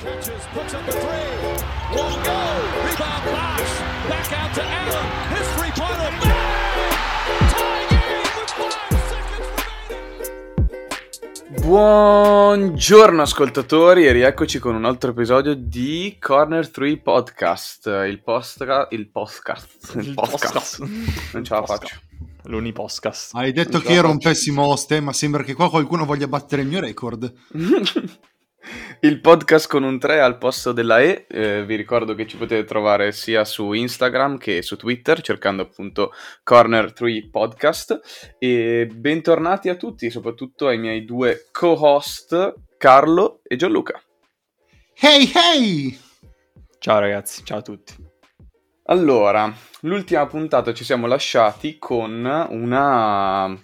Catches, puts up a three. Won't go. Rebound Bosch. Back out to Allen. His three-pointer. Tie game with five seconds remaining. Buongiorno ascoltatori e rieccoci con un altro episodio di Corner 3 Podcast, il postka- il podcast, il podcast, non ce la faccio. L'unipodcast. Hai detto che ero un pessimo host, ma sembra che qua qualcuno voglia battere il mio record. Il podcast con un 3 al posto della E, eh, vi ricordo che ci potete trovare sia su Instagram che su Twitter cercando appunto Corner 3 Podcast e bentornati a tutti, soprattutto ai miei due co-host Carlo e Gianluca. Hey hey! Ciao ragazzi, ciao a tutti. Allora, l'ultima puntata ci siamo lasciati con una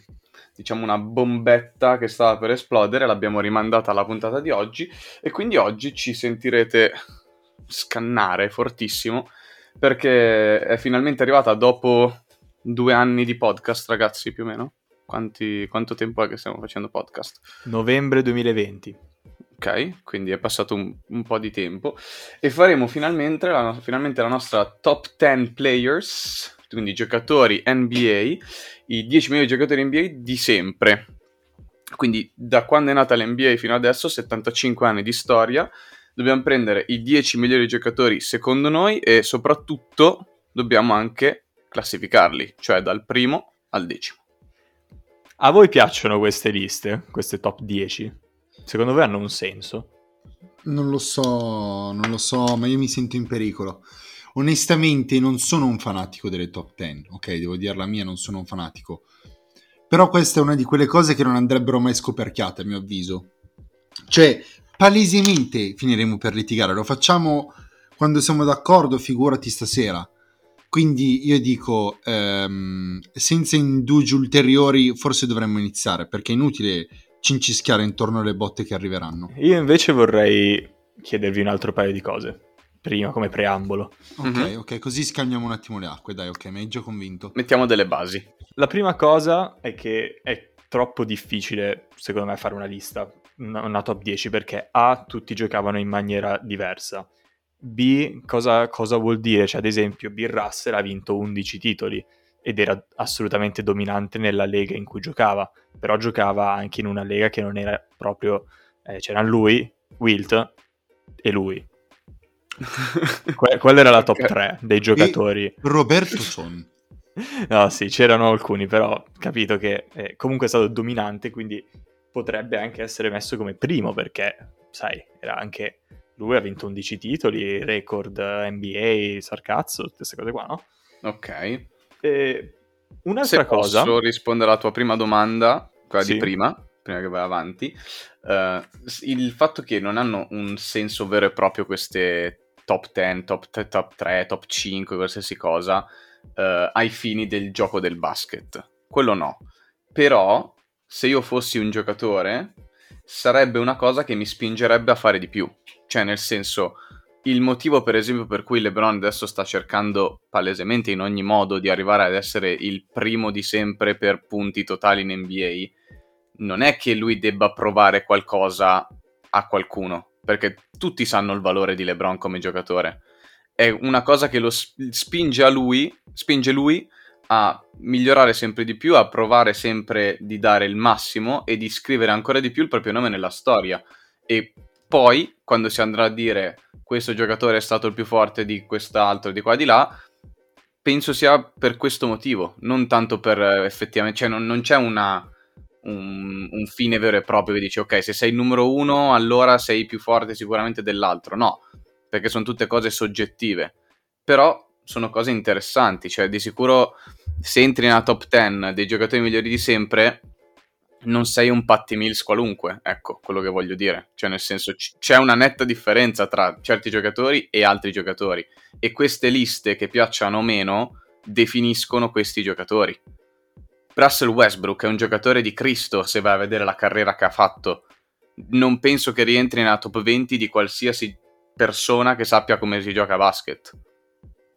diciamo una bombetta che stava per esplodere, l'abbiamo rimandata alla puntata di oggi e quindi oggi ci sentirete scannare fortissimo perché è finalmente arrivata dopo due anni di podcast, ragazzi, più o meno. Quanti- quanto tempo è che stiamo facendo podcast? Novembre 2020. Ok, quindi è passato un, un po' di tempo e faremo finalmente la, finalmente la nostra top 10 players, quindi giocatori NBA, i 10 migliori giocatori NBA di sempre. Quindi da quando è nata l'NBA fino adesso, 75 anni di storia, dobbiamo prendere i 10 migliori giocatori secondo noi e soprattutto dobbiamo anche classificarli, cioè dal primo al decimo. A voi piacciono queste liste, queste top 10? Secondo voi hanno un senso? Non lo so, non lo so, ma io mi sento in pericolo. Onestamente non sono un fanatico delle top 10, ok? Devo dire la mia, non sono un fanatico. Però questa è una di quelle cose che non andrebbero mai scoperchiate, a mio avviso. Cioè, palesemente finiremo per litigare. Lo facciamo quando siamo d'accordo, figurati stasera. Quindi io dico, ehm, senza indugi ulteriori, forse dovremmo iniziare, perché è inutile cincischiare intorno alle botte che arriveranno. Io invece vorrei chiedervi un altro paio di cose, prima come preambolo. Ok, Mhm. ok, così scalmiamo un attimo le acque, dai, ok, mi hai già convinto. Mettiamo delle basi. La prima cosa è che è troppo difficile, secondo me, fare una lista, una una top 10, perché A, tutti giocavano in maniera diversa. B, cosa, cosa vuol dire? Cioè, ad esempio, Bill Russell ha vinto 11 titoli ed era assolutamente dominante nella lega in cui giocava, però giocava anche in una lega che non era proprio... eh, c'erano lui, Wilt e lui. Que- quella era la top Ok. 3 dei giocatori. Roberto Son. No, sì, c'erano alcuni, però capito che eh, comunque è stato dominante, quindi potrebbe anche essere messo come primo, perché, sai, era anche... Lui ha vinto 11 titoli, record eh, NBA, sarcazzo, tutte queste cose qua, no? Ok. E un'altra Se cosa... posso rispondere alla tua prima domanda, quella Sì. di prima, prima che vai avanti, s- il fatto che non hanno un senso vero e proprio queste top 10, top, t- top 3, top 5, qualsiasi cosa, eh, ai fini del gioco del basket. Quello no. Però, se io fossi un giocatore, sarebbe una cosa che mi spingerebbe a fare di più. Cioè, nel senso, il motivo, per esempio, per cui LeBron adesso sta cercando palesemente in ogni modo di arrivare ad essere il primo di sempre per punti totali in NBA, non è che lui debba provare qualcosa a qualcuno, perché tutti sanno il valore di LeBron come giocatore. È una cosa che lo spinge a lui, spinge lui a migliorare sempre di più, a provare sempre di dare il massimo e di scrivere ancora di più il proprio nome nella storia. E poi, quando si andrà a dire questo giocatore è stato il più forte di quest'altro, di qua e di là, penso sia per questo motivo, non tanto per eh, effettivamente, cioè non, non c'è una, un, un fine vero e proprio che dici ok, se sei il numero uno allora sei più forte sicuramente dell'altro, no, perché sono tutte cose soggettive, però sono cose interessanti, cioè di sicuro se entri nella top 10 dei giocatori migliori di sempre non sei un Patty Mills qualunque, ecco quello che voglio dire. Cioè, nel senso, c- c'è una netta differenza tra certi giocatori e altri giocatori. E queste liste, che piacciono o meno, definiscono questi giocatori. Russell Westbrook è un giocatore di Cristo se vai a vedere la carriera che ha fatto. Non penso che rientri nella top 20 di qualsiasi persona che sappia come si gioca a basket.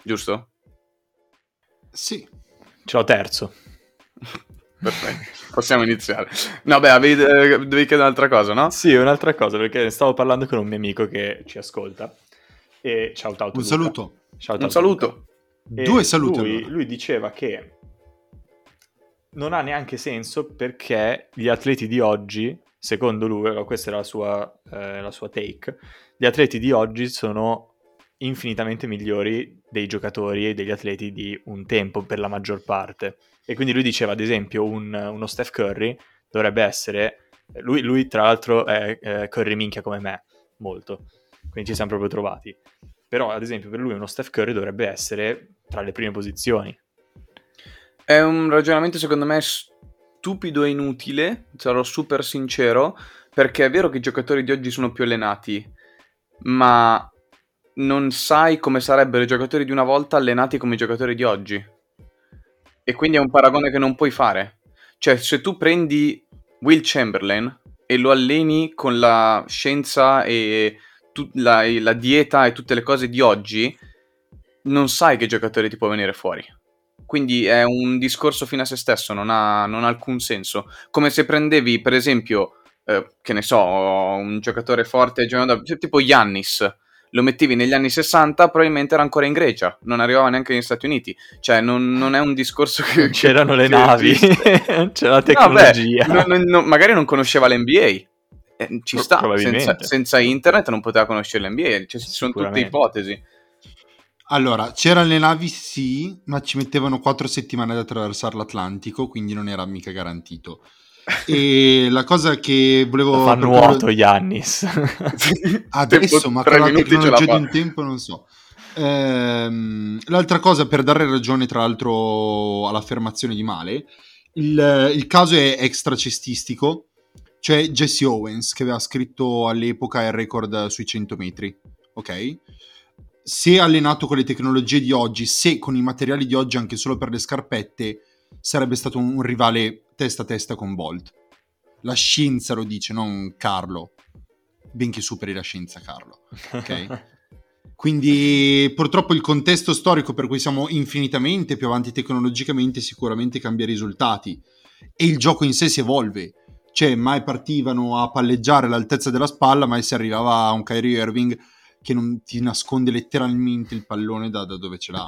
Giusto? Sì, Ce l'ho terzo. Perfetto, possiamo iniziare. No, beh, avevi, eh, devi chiedere un'altra cosa, no? Sì, un'altra cosa, perché stavo parlando con un mio amico che ci ascolta. E ciao, ciao. Un saluto. Ciao, Un saluto. Due saluti. Lui, allora. lui diceva che non ha neanche senso perché gli atleti di oggi, secondo lui, questa era la sua, eh, la sua take, gli atleti di oggi sono infinitamente migliori dei giocatori e degli atleti di un tempo per la maggior parte. E quindi lui diceva, ad esempio, un- uno Steph Curry dovrebbe essere... Lui, lui, tra l'altro è eh, Curry minchia come me, molto. Quindi ci siamo proprio trovati. Però, ad esempio, per lui uno Steph Curry dovrebbe essere tra le prime posizioni. È un ragionamento secondo me stupido e inutile, sarò super sincero, perché è vero che i giocatori di oggi sono più allenati, ma non sai come sarebbero i giocatori di una volta allenati come i giocatori di oggi. E quindi è un paragone che non puoi fare. Cioè, se tu prendi Will Chamberlain e lo alleni con la scienza e tu- la, la dieta e tutte le cose di oggi, non sai che giocatore ti può venire fuori. Quindi è un discorso fine a se stesso, non ha, non ha alcun senso. Come se prendevi, per esempio, eh, che ne so, un giocatore forte, cioè, tipo Yannis, lo mettevi negli anni 60, probabilmente era ancora in Grecia, non arrivava neanche negli Stati Uniti. Cioè, non, non è un discorso che... C'erano le che navi, esiste. c'era la No, beh, tecnologia. non- non- magari non conosceva l'NBA. Eh, ci Pro- sta, senza, senza internet non poteva conoscere l'NBA, cioè, sono tutte ipotesi. Allora, c'erano le navi, sì, ma ci mettevano quattro settimane ad attraversare l'Atlantico, quindi non era mica garantito. E la cosa che volevo... Fa nuoto Yannis. Adesso, Tempo- ma con la tecnologia di un tempo non so. Ehm, l'altra cosa, per dare ragione tra l'altro all'affermazione di Male, il, il caso è extracestistico. C'è Jesse Owens che aveva scritto all'epoca il record sui 100 metri, ok? Se allenato con le tecnologie di oggi, se con i materiali di oggi anche solo per le scarpette, sarebbe stato un, rivale testa a testa con Bolt. La scienza lo dice, non Carlo. Benché superi la scienza, Carlo. Ok. Quindi purtroppo il contesto storico per cui siamo infinitamente più avanti tecnologicamente sicuramente cambia i risultati e il gioco in sé si evolve. Cioè, mai partivano a palleggiare all'altezza della spalla, mai si arrivava a un Kyrie Irving che non ti nasconde letteralmente il pallone da, da dove ce l'ha.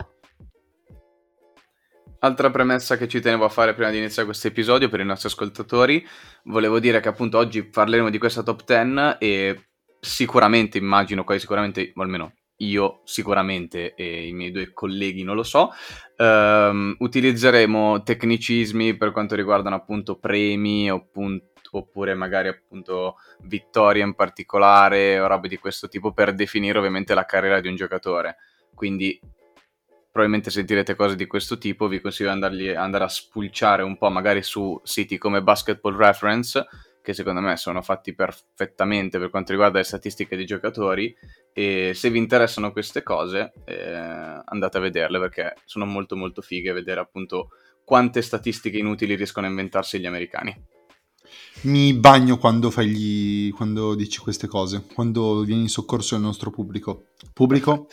Altra premessa che ci tenevo a fare prima di iniziare questo episodio per i nostri ascoltatori, volevo dire che appunto oggi parleremo di questa top 10 e sicuramente, immagino, quasi sicuramente, o almeno io sicuramente e i miei due colleghi non lo so, ehm, utilizzeremo tecnicismi per quanto riguardano appunto premi oppun- oppure magari appunto vittorie in particolare o robe di questo tipo per definire ovviamente la carriera di un giocatore. Quindi probabilmente sentirete cose di questo tipo, vi consiglio di andare a spulciare un po' magari su siti come Basketball Reference, che secondo me sono fatti perfettamente per quanto riguarda le statistiche dei giocatori e se vi interessano queste cose eh, andate a vederle perché sono molto molto fighe vedere appunto quante statistiche inutili riescono a inventarsi gli americani. Mi bagno quando, fai gli... quando dici queste cose, quando vieni in soccorso del nostro pubblico. Pubblico,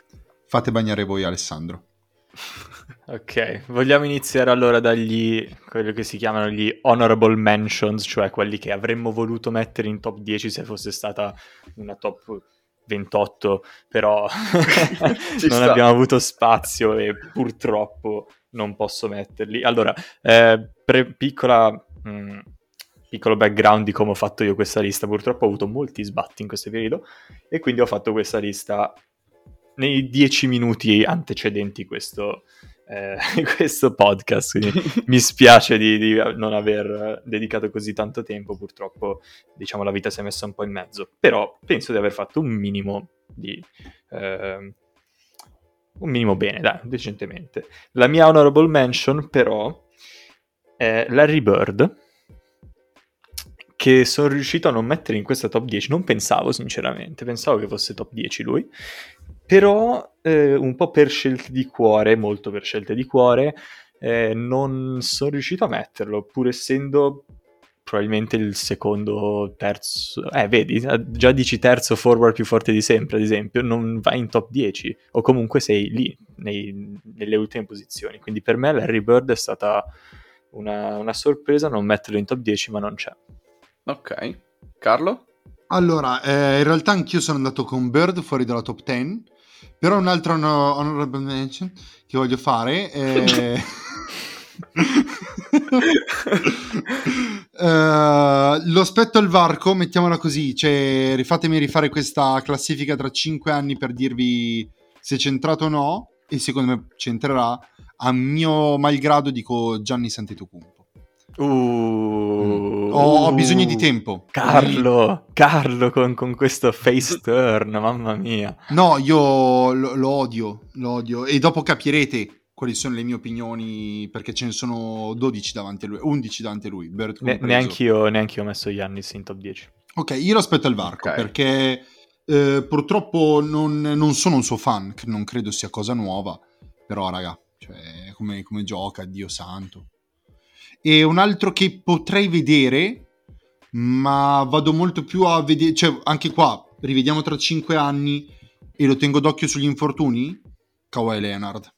fate bagnare voi Alessandro. ok, vogliamo iniziare allora dagli quello che si chiamano gli honorable mentions, cioè quelli che avremmo voluto mettere in top 10 se fosse stata una top 28, però non sta. abbiamo avuto spazio e purtroppo non posso metterli. Allora, eh, pre- piccola, mh, piccolo background di come ho fatto io questa lista. Purtroppo ho avuto molti sbatti in questo periodo e quindi ho fatto questa lista nei dieci minuti antecedenti questo, eh, questo podcast. Mi spiace di, di non aver dedicato così tanto tempo, purtroppo diciamo la vita si è messa un po' in mezzo, però penso di aver fatto un minimo di... ehm, un minimo bene, dai, decentemente. La mia honorable mention però è Larry Bird, che sono riuscito a non mettere in questa top 10, non pensavo sinceramente, pensavo che fosse top 10 lui, però eh, un po' per scelte di cuore, molto per scelte di cuore, eh, non sono riuscito a metterlo, pur essendo probabilmente il secondo, terzo, eh vedi, già dici terzo forward più forte di sempre, ad esempio, non vai in top 10 o comunque sei lì nei- nelle ultime posizioni, quindi per me Larry Bird è stata una, una sorpresa non metterlo in top 10, ma non c'è. Ok. Carlo? Allora, eh, in realtà anch'io sono andato con Bird fuori dalla top 10, però un altro honor- honorable mention che voglio fare è... Eh, lo spetto al varco, mettiamola così, cioè rifatemi rifare questa classifica tra 5 anni per dirvi se c'è entrato o no, e secondo me c'entrerà. A mio malgrado dico Gianni Santetocumpo. Uh, Ho, ho bisogno di tempo. Carlo, Carlo con, con questo face turn, mamma mia. No, io lo, lo odio, lo odio. E dopo capirete quali sono le mie opinioni, perché ce ne sono 12 davanti a lui, 11 davanti a lui. Bird Ne- compreso. neanch'io, neanch'io ho messo Giannis in top 10. Ok, io lo aspetto al varco, Ok. perché eh, purtroppo non, non sono un suo fan, non credo sia cosa nuova, però raga, cioè, come, come gioca, Dio santo. E un altro che potrei vedere, ma vado molto più a vedere, cioè anche qua, rivediamo tra 5 anni e lo tengo d'occhio sugli infortuni, Kawhi Leonard.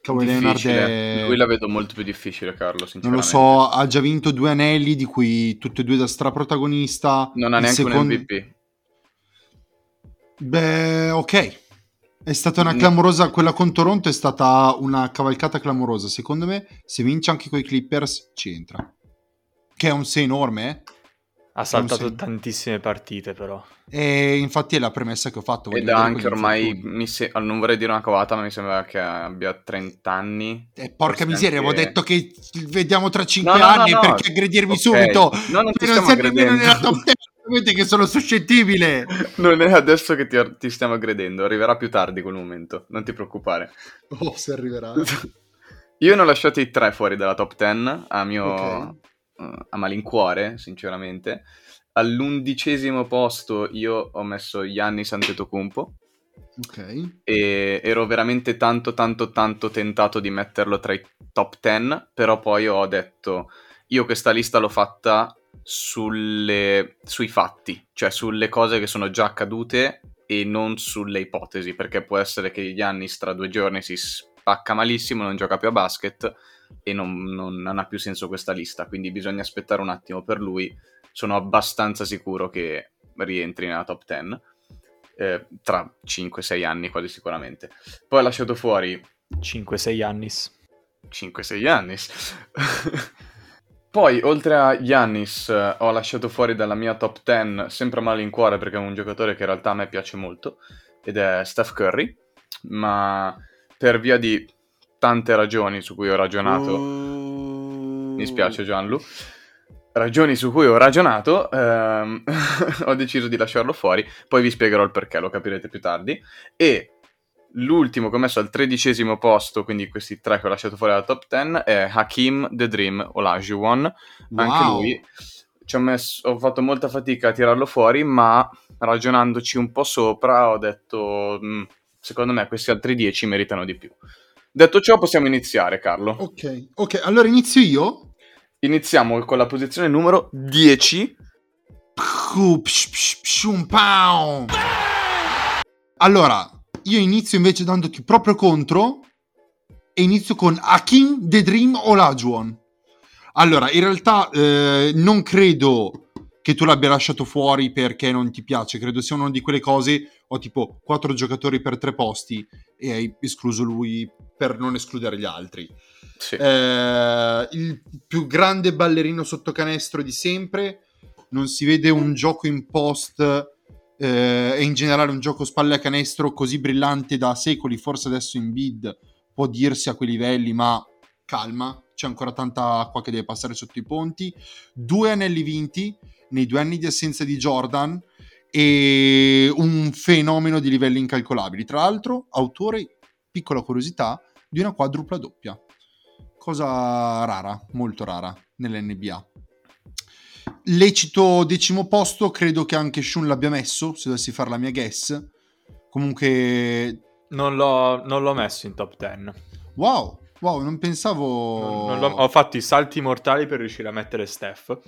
Kawhi Leonard è... Lui la vedo molto più difficile, Carlo, Non lo so, ha già vinto due anelli, di cui tutti e due da straprotagonista. Non ha neanche secondo- un MVP. Beh, ok. È stata una Mm. clamorosa, quella con Toronto è stata una cavalcata clamorosa. Secondo me, se vince anche con i Clippers, ci entra. Che è un 6 enorme, eh. Ha saltato tantissime partite, però. E infatti è la premessa che ho fatto. Ed anche ormai, se- non vorrei dire una cavata, ma mi sembra che abbia 30 anni. Eh, porca miseria, anche- avevo detto che vediamo tra 5 No, no, anni no. perché aggredirmi Ok. subito. No, non ti Poi stiamo siete nemmeno nella top 10, ovviamente che sono suscettibile. Non è adesso che ti, ti stiamo aggredendo, arriverà più tardi quel momento, non ti preoccupare. Oh, se arriverà. Io ne ho lasciati tre fuori dalla top 10, a mio Ok. eh, a malincuore, sinceramente. All'undicesimo posto io ho messo Giannis Antetokounmpo Ok. e ero veramente tanto tanto tanto tentato di metterlo tra i top 10, però poi ho detto io questa lista l'ho fatta sulle, sui fatti, cioè sulle cose che sono già accadute e non sulle ipotesi, perché può essere che Giannis tra due giorni si spacca malissimo, non gioca più a basket e non, non- non ha più senso questa lista, quindi bisogna aspettare un attimo per lui. Sono abbastanza sicuro che rientri nella top 10 eh, tra 5-6 anni quasi sicuramente. Poi ho lasciato fuori 5-6 anni. 5-6 anni. Poi, oltre a Giannis, eh, ho lasciato fuori dalla mia top 10, sempre a malincuore perché è un giocatore che in realtà a me piace molto, ed è Steph Curry, ma per via di tante ragioni su cui ho ragionato, mi spiace Gianlu, ragioni su cui ho ragionato, ehm, ho deciso di lasciarlo fuori, poi vi spiegherò il perché, lo capirete più tardi, e l'ultimo che ho messo al tredicesimo posto, quindi questi tre che ho lasciato fuori dalla top 10, è Hakim The Dream Olajuwon, anche Wow. lui ci ho, messo- ho fatto molta fatica a tirarlo fuori, ma ragionandoci un po' sopra ho detto, "Mm, secondo me questi altri 10 meritano di più. Detto ciò, possiamo iniziare, Carlo. Ok, ok, allora inizio io. Iniziamo con la posizione numero 10. Psh, psh, psh, psh, un pow. Allora, io inizio invece dandoti proprio contro e inizio con Hakim The Dream Olajuwon. Allora, in realtà eh, non credo che tu l'abbia lasciato fuori perché non ti piace, credo sia una di quelle cose, ho tipo quattro giocatori per tre posti e hai escluso lui per non escludere gli altri. Sì. Eh, il più grande ballerino sotto canestro di sempre. Non si vede un gioco in post eh, e in generale un gioco spalle a canestro così brillante da secoli. Forse adesso in bid può dirsi a quei livelli, ma calma, c'è ancora tanta acqua che deve passare sotto i ponti. Due anelli vinti nei due anni di assenza di Jordan e un fenomeno di livelli incalcolabili. Tra l'altro, autore, piccola curiosità, di una quadrupla doppia cosa rara, molto rara nell'NBA. Lecito decimo posto, credo che anche Shun l'abbia messo, se dovessi fare la mia guess. Comunque, Non l'ho, non l'ho messo in top 10. wow, wow, non pensavo... Non- non ho fatto i salti mortali per riuscire a mettere Steph.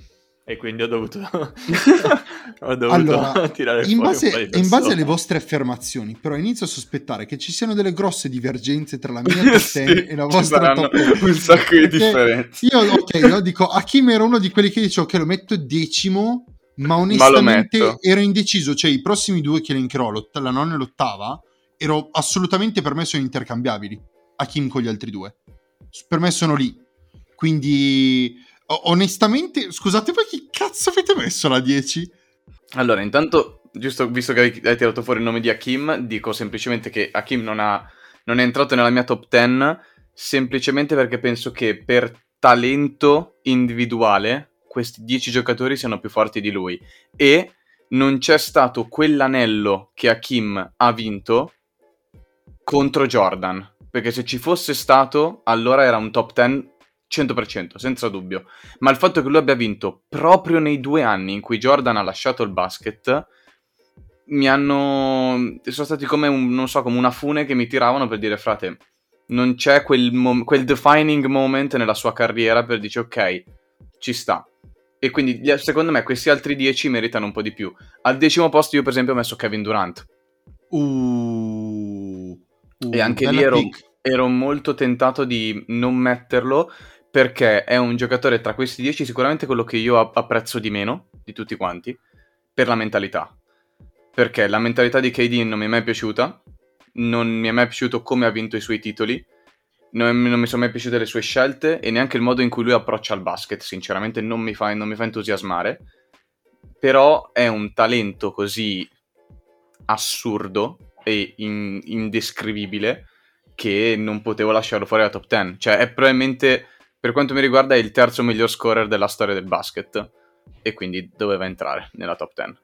E quindi ho dovuto, ho dovuto Allora, tirare in fuori base, in base alle vostre affermazioni, però inizio a sospettare che ci siano delle grosse divergenze tra la mia top 10 Sì, e la vostra top 10. un sacco di differenze. Io, ok, io dico, Hakim era uno di quelli che dicevo che lo metto decimo, ma Ma onestamente metto. ero indeciso, cioè i prossimi due che elencherò, la nonna e l'ottava, ero assolutamente per me sono intercambiabili, Hakim con gli altri due. Per me sono lì. Quindi, o- onestamente, scusate voi chi cazzo avete messo la 10? Allora, intanto, giusto visto che hai, hai tirato fuori il nome di Hakim, dico semplicemente che Hakim non, ha, non è entrato nella mia top 10 semplicemente perché penso che per talento individuale questi 10 giocatori siano più forti di lui e non c'è stato quell'anello che Hakim ha vinto contro Jordan. Perché se ci fosse stato, allora era un top 10 100%, senza dubbio. Ma il fatto che lui abbia vinto proprio nei due anni in cui Jordan ha lasciato il basket mi hanno. sono stati come un, non so, come una fune che mi tiravano per dire, frate, non c'è quel, mom- quel defining moment nella sua carriera per dire, ok, ci sta. E quindi secondo me questi altri 10 meritano un po' di più. Al decimo posto io per esempio ho messo Kevin Durant. Uh, uh, E anche lì ero, ero molto tentato di non metterlo perché è un giocatore tra questi 10 sicuramente quello che io app- apprezzo di meno di tutti quanti per la mentalità. Perché la mentalità di KD non mi è mai piaciuta, non mi è mai piaciuto come ha vinto i suoi titoli, non, non mi sono mai piaciute le sue scelte e neanche il modo in cui lui approccia il basket, sinceramente non mi fa, non mi fa entusiasmare. Però è un talento così assurdo e in- indescrivibile che non potevo lasciarlo fuori dalla top 10. Cioè, è probabilmente, per quanto mi riguarda, è il terzo miglior scorer della storia del basket. E quindi doveva entrare nella top 10.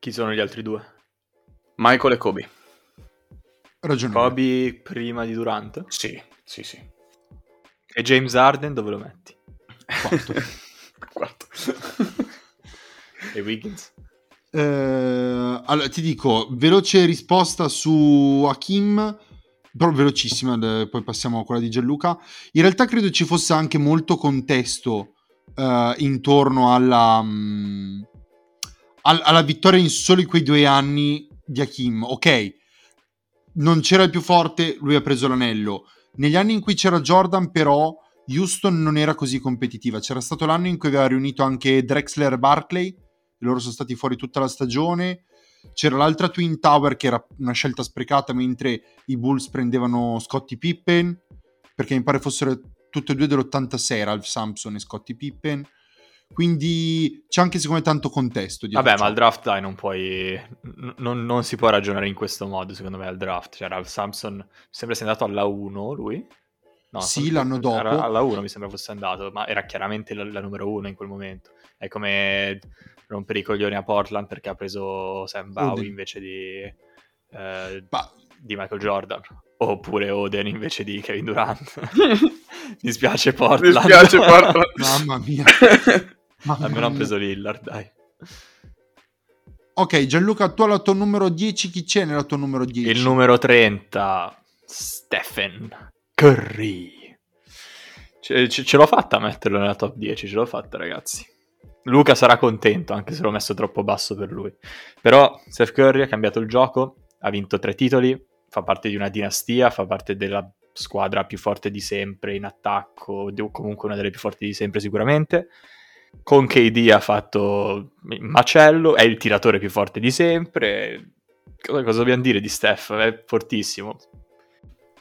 Chi sono gli altri due? Michael e Kobe. Ragionevole. Kobe prima di Durant? Sì, sì, sì. E James Harden dove lo metti? Quarto. Quarto. E Wiggins? Eh, allora, ti dico, veloce risposta su Hakim, però velocissima, poi passiamo a quella di Gianluca. In realtà credo ci fosse anche molto contesto eh, intorno alla, mm, al- alla vittoria in soli quei due anni di Hakim. Ok, non c'era il più forte, lui ha preso l'anello. Negli anni in cui c'era Jordan, però, Houston non era così competitiva. C'era stato l'anno in cui aveva riunito anche Drexler e Barclay, loro sono stati fuori tutta la stagione. C'era l'altra Twin Tower che era una scelta sprecata mentre i Bulls prendevano Scottie Pippen, perché mi pare fossero tutte e due dell'86, Ralph Sampson e Scottie Pippen. Quindi c'è anche secondo me tanto contesto. Vabbè, ciò. ma al draft dai, non puoi... n- non, non si può ragionare in questo modo, secondo me, al draft. Cioè, Ralph Sampson mi sembra sia andato alla 1, lui? No, Sì, l'anno dopo. alla 1 mi sembra fosse andato, ma era chiaramente la, la numero 1 in quel momento. È come rompere i coglioni a Portland perché ha preso Sam Bowie invece di, eh, Ma- di Michael Jordan. Oppure Oden invece di Kevin Durant. Mi spiace Mi Portland. spiace Portland. Mamma mia. Mamma Almeno ha preso Lillard, dai. Ok, Gianluca, tu alla tua numero 10, chi c'è nella tua numero 10? Il numero 30, Stephen Curry. Ce, ce- ce l'ho fatta a metterlo nella top 10, ce l'ho fatta ragazzi. Luca sarà contento, anche se l'ho messo troppo basso per lui. Però Steph Curry ha cambiato il gioco, ha vinto tre titoli, fa parte di una dinastia, fa parte della squadra più forte di sempre in attacco, o comunque una delle più forti di sempre sicuramente. Con KD ha fatto macello, è il tiratore più forte di sempre. Cosa, cosa dobbiamo dire di Steph? È fortissimo.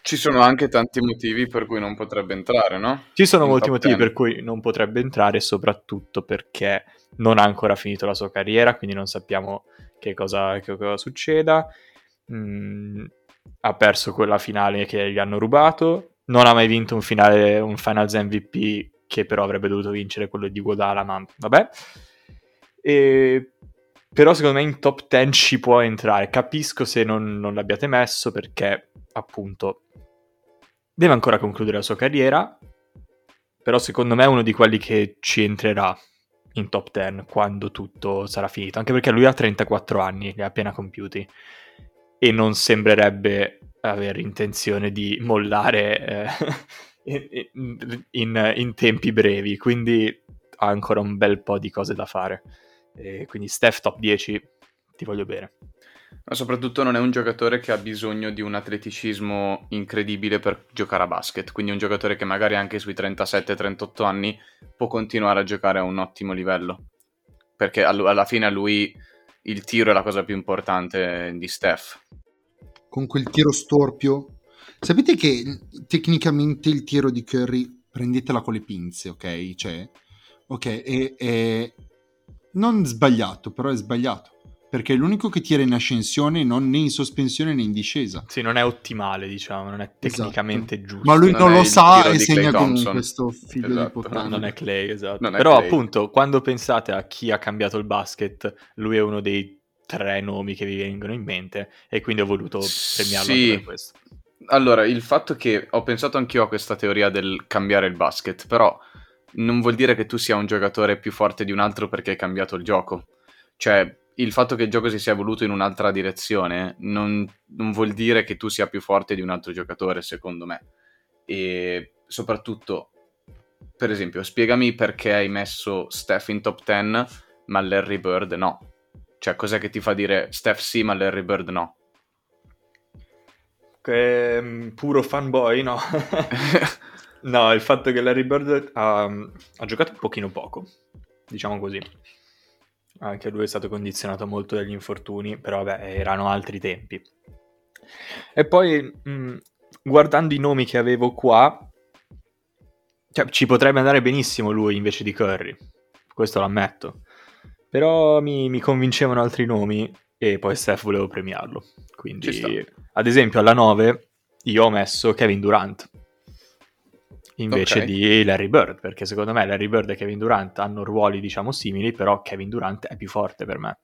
Ci sono anche tanti motivi per cui non potrebbe entrare, no? Ci sono In molti motivi 10. per cui non potrebbe entrare, soprattutto perché non ha ancora finito la sua carriera, quindi non sappiamo che cosa, che cosa succeda. Mm, ha perso quella finale che gli hanno rubato, non ha mai vinto un, finale, un Finals MVP che però avrebbe dovuto vincere quello di Guadala, ma vabbè. E- Però secondo me in top 10 ci può entrare. Capisco se non, non l'abbiate messo perché appunto deve ancora concludere la sua carriera, però secondo me è uno di quelli che ci entrerà in top 10 quando tutto sarà finito, anche perché lui ha 34 anni, li ha appena compiuti e non sembrerebbe avere intenzione di mollare eh, in, in- in tempi brevi, quindi ha ancora un bel po' di cose da fare. E quindi Steph top 10, ti voglio bene. Ma soprattutto non è un giocatore che ha bisogno di un atleticismo incredibile per giocare a basket, quindi un giocatore che magari anche sui 37-38 anni può continuare a giocare a un ottimo livello, perché alla fine a lui il tiro è la cosa più importante di Steph. Con quel tiro storpio. Sapete che tecnicamente il tiro di Curry, prendetela con le pinze, ok? Cioè, ok, è, è non sbagliato, però è sbagliato perché è l'unico che tira in ascensione, non né in sospensione né in discesa. Sì, non è ottimale, diciamo, non è esatto. tecnicamente esatto. giusto. Ma lui non, non lo sa e segna con questo figlio esatto. di puttana. No, non è Clay, esatto. Non Però Clay. appunto, quando pensate a chi ha cambiato il basket, lui è uno dei tre nomi che vi vengono in mente e quindi ho voluto premiarlo sì. per questo. Allora, il fatto che ho pensato anch'io a questa teoria del cambiare il basket, però non vuol dire che tu sia un giocatore più forte di un altro perché hai cambiato il gioco. Cioè, il fatto che il gioco si sia evoluto in un'altra direzione non, non, vuol dire che tu sia più forte di un altro giocatore, secondo me. E soprattutto, per esempio, spiegami perché hai messo Steph in top 10, ma Larry Bird no. Cioè, cos'è che ti fa dire Steph sì, ma Larry Bird no? Che um, puro fanboy, no? no, il fatto che Larry Bird ha, ha giocato un pochino poco, diciamo così anche lui è stato condizionato molto dagli infortuni, però vabbè, erano altri tempi. E poi, mh, guardando i nomi che avevo qua, cioè, ci potrebbe andare benissimo lui invece di Curry, questo lo ammetto. Però mi, mi convincevano altri nomi e poi Steph volevo premiarlo. Quindi, ad esempio, alla 9 io ho messo Kevin Durant invece okay. di Larry Bird, perché secondo me Larry Bird e Kevin Durant hanno ruoli diciamo simili, però Kevin Durant è più forte per me.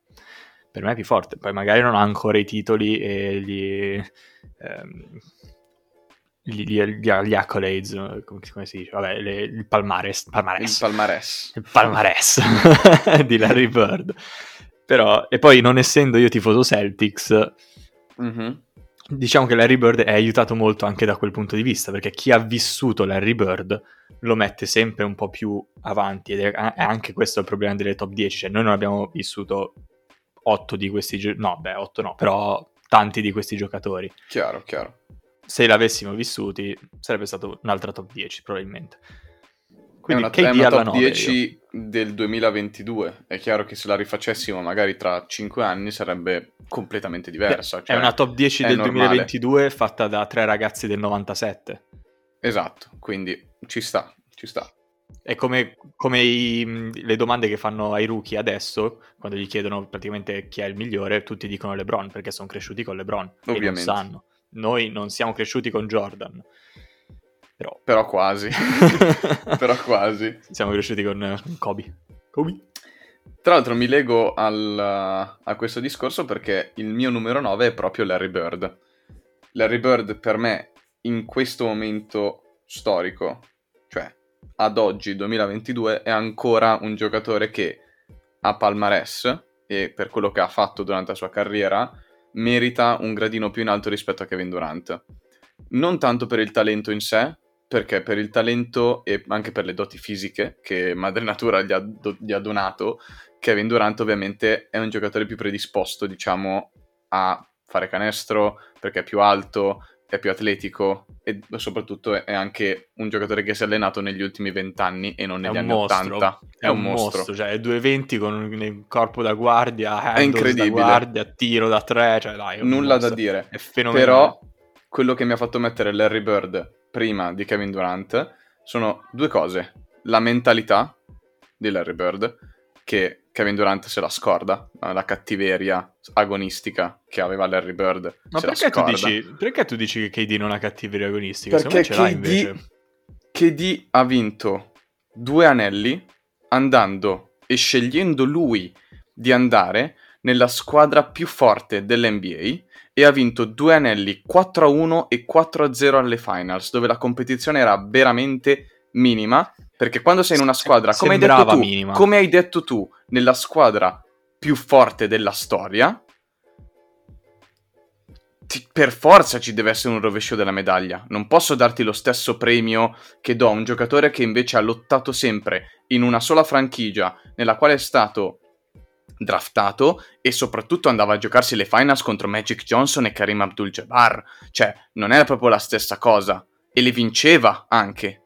Per me è più forte, poi magari non ha ancora i titoli e gli, ehm, gli, gli, gli accolades, come, come, si dice? Vabbè, le, il palmares. palmares. Il palmares. Il palmares di Larry Bird. Però, e poi non essendo io tifoso Celtics, mm-hmm diciamo che Larry Bird è aiutato molto anche da quel punto di vista, perché chi ha vissuto Larry Bird lo mette sempre un po' più avanti ed è anche questo il problema delle top 10, cioè noi non abbiamo vissuto 8 di questi giocatori, no, beh, 8 no, però tanti di questi giocatori. Chiaro, chiaro. Se l'avessimo vissuti sarebbe stato un'altra top 10 probabilmente. Quindi è una, KD è una top 10 io. del 2022. È chiaro che se la rifacessimo magari tra 5 anni sarebbe completamente diversa. Cioè è una top 10 del normale. 2022 fatta da tre ragazzi del 97. Esatto, quindi ci sta, ci sta. È come, come i, le domande che fanno ai rookie adesso, quando gli chiedono praticamente chi è il migliore, tutti dicono LeBron perché sono cresciuti con LeBron. Ovviamente. E non sanno. Noi non siamo cresciuti con Jordan. Però, Però quasi. Però quasi. Siamo cresciuti con Kobe. Kobe. Tra l'altro mi lego al, a questo discorso perché il mio numero 9 è proprio Larry Bird. Larry Bird per me in questo momento storico, cioè ad oggi 2022, è ancora un giocatore che a palmarès e per quello che ha fatto durante la sua carriera merita un gradino più in alto rispetto a Kevin Durant. Non tanto per il talento in sé, perché per il talento e anche per le doti fisiche che Madre Natura gli ha, do- gli ha donato, Kevin Durant ovviamente è un giocatore più predisposto, diciamo, a fare canestro, perché è più alto, è più atletico e soprattutto è anche un giocatore che si è allenato negli ultimi vent'anni e non negli anni mostro. 80. È, è un, un mostro. mostro. cioè è 220 con un corpo da guardia, è incredibile. da guardia, tiro da tre, cioè dai, Nulla mostro. da dire. È fenomenale. Però quello che mi ha fatto mettere Larry Bird prima di Kevin Durant sono due cose. La mentalità di Larry Bird, che Kevin Durant se la scorda, la cattiveria agonistica che aveva Larry Bird. Ma perché tu, dici, perché tu, dici, che KD non ha cattiveria agonistica? Perché invece. KD ha vinto due anelli andando e scegliendo lui di andare nella squadra più forte dell'NBA e ha vinto due anelli 4-1 e 4-0 alle finals, dove la competizione era veramente minima, perché quando sei in una squadra, come hai, detto tu, come hai detto tu, nella squadra più forte della storia, ti, per forza ci deve essere un rovescio della medaglia. Non posso darti lo stesso premio che do a un giocatore che invece ha lottato sempre in una sola franchigia nella quale è stato draftato e soprattutto andava a giocarsi le finals contro Magic Johnson e Karim Abdul-Jabbar. Cioè, non era proprio la stessa cosa. E le vinceva anche.